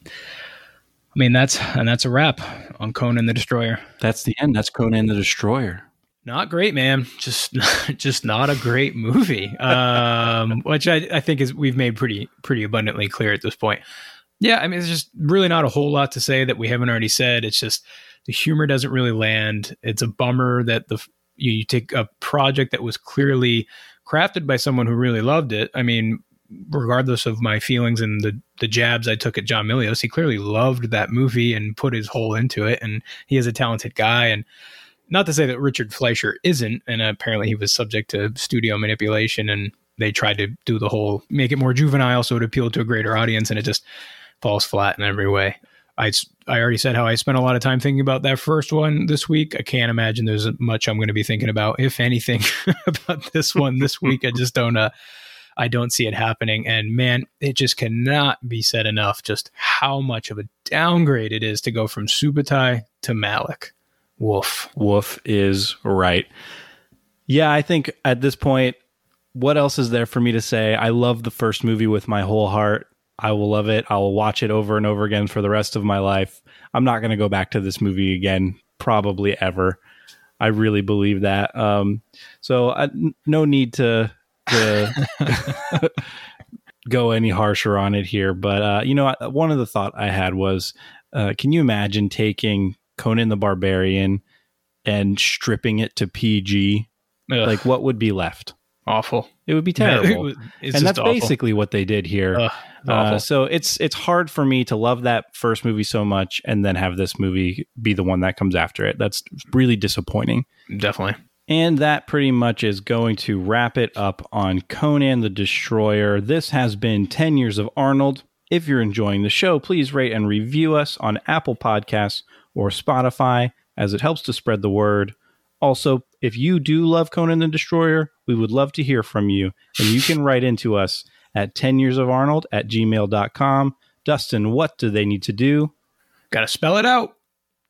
I mean, that's and that's a wrap on Conan the Destroyer. That's the end. That's Conan the Destroyer. not great, man. Just just not a great movie. Um, which I, I think is we've made pretty pretty abundantly clear at this point. Yeah, I mean, it's just really not a whole lot to say that we haven't already said. It's just the humor doesn't really land. It's a bummer that the you, you take a project that was clearly crafted by someone who really loved it. I mean, regardless of my feelings and the the jabs I took at John Milius, he clearly loved that movie and put his whole into it. And he is a talented guy. And not to say that Richard Fleischer isn't, and apparently he was subject to studio manipulation and they tried to do the whole make it more juvenile so it appealed to a greater audience and it just falls flat in every way. I, I already said how I spent a lot of time thinking about that first one this week. I can't imagine there's much I'm going to be thinking about, if anything, about this one this week. I just don't, uh, I don't see it happening. And man, it just cannot be said enough just how much of a downgrade it is to go from Subotai to Malak. Woof. Woof is right. Yeah, I think at this point, what else is there for me to say? I love the first movie with my whole heart. I will love it. I will watch it over and over again for the rest of my life. I'm not going to go back to this movie again, probably ever. I really believe that. Um, so I, no need to, to go any harsher on it here. But uh, you know, one of the thought I had was, uh, can you imagine taking Conan the Barbarian and stripping it to PG? Ugh. Like, what would be left? Awful. It would be terrible. And that's awful. basically what they did here. Ugh, Uh, so it's it's hard for me to love that first movie so much and then have this movie be the one that comes after it. That's really disappointing. Definitely. And that pretty much is going to wrap it up on Conan the Destroyer. This has been 10 Years of Arnold. If you're enjoying the show, please rate and review us on Apple Podcasts or Spotify, as it helps to spread the word. Also, if you do love Conan the Destroyer, we would love to hear from you. And you can write into us at 10 years of Arnold at gmail.com. Dustin, what do they need to do? Got to spell it out.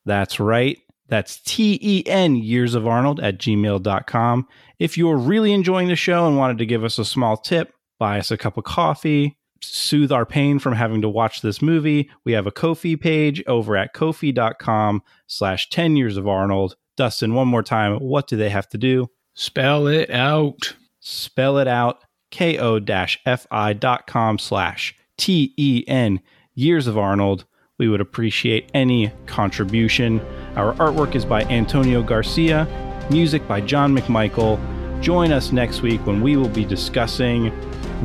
That's right. That's T E N Years of Arnold at gmail.com. If you're really enjoying the show and wanted to give us a small tip, buy us a cup of coffee, soothe our pain from having to watch this movie, we have a Ko-fi page over at ko-fi.com slash 10 Years of Arnold. Dustin, one more time, what do they have to do? Spell it out. Spell it out, ko-fi.com slash T-E-N Years of Arnold. We would appreciate any contribution. Our artwork is by Antonio Garcia, music by John McMichael. Join us next week when we will be discussing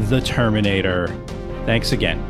The Terminator. Thanks again.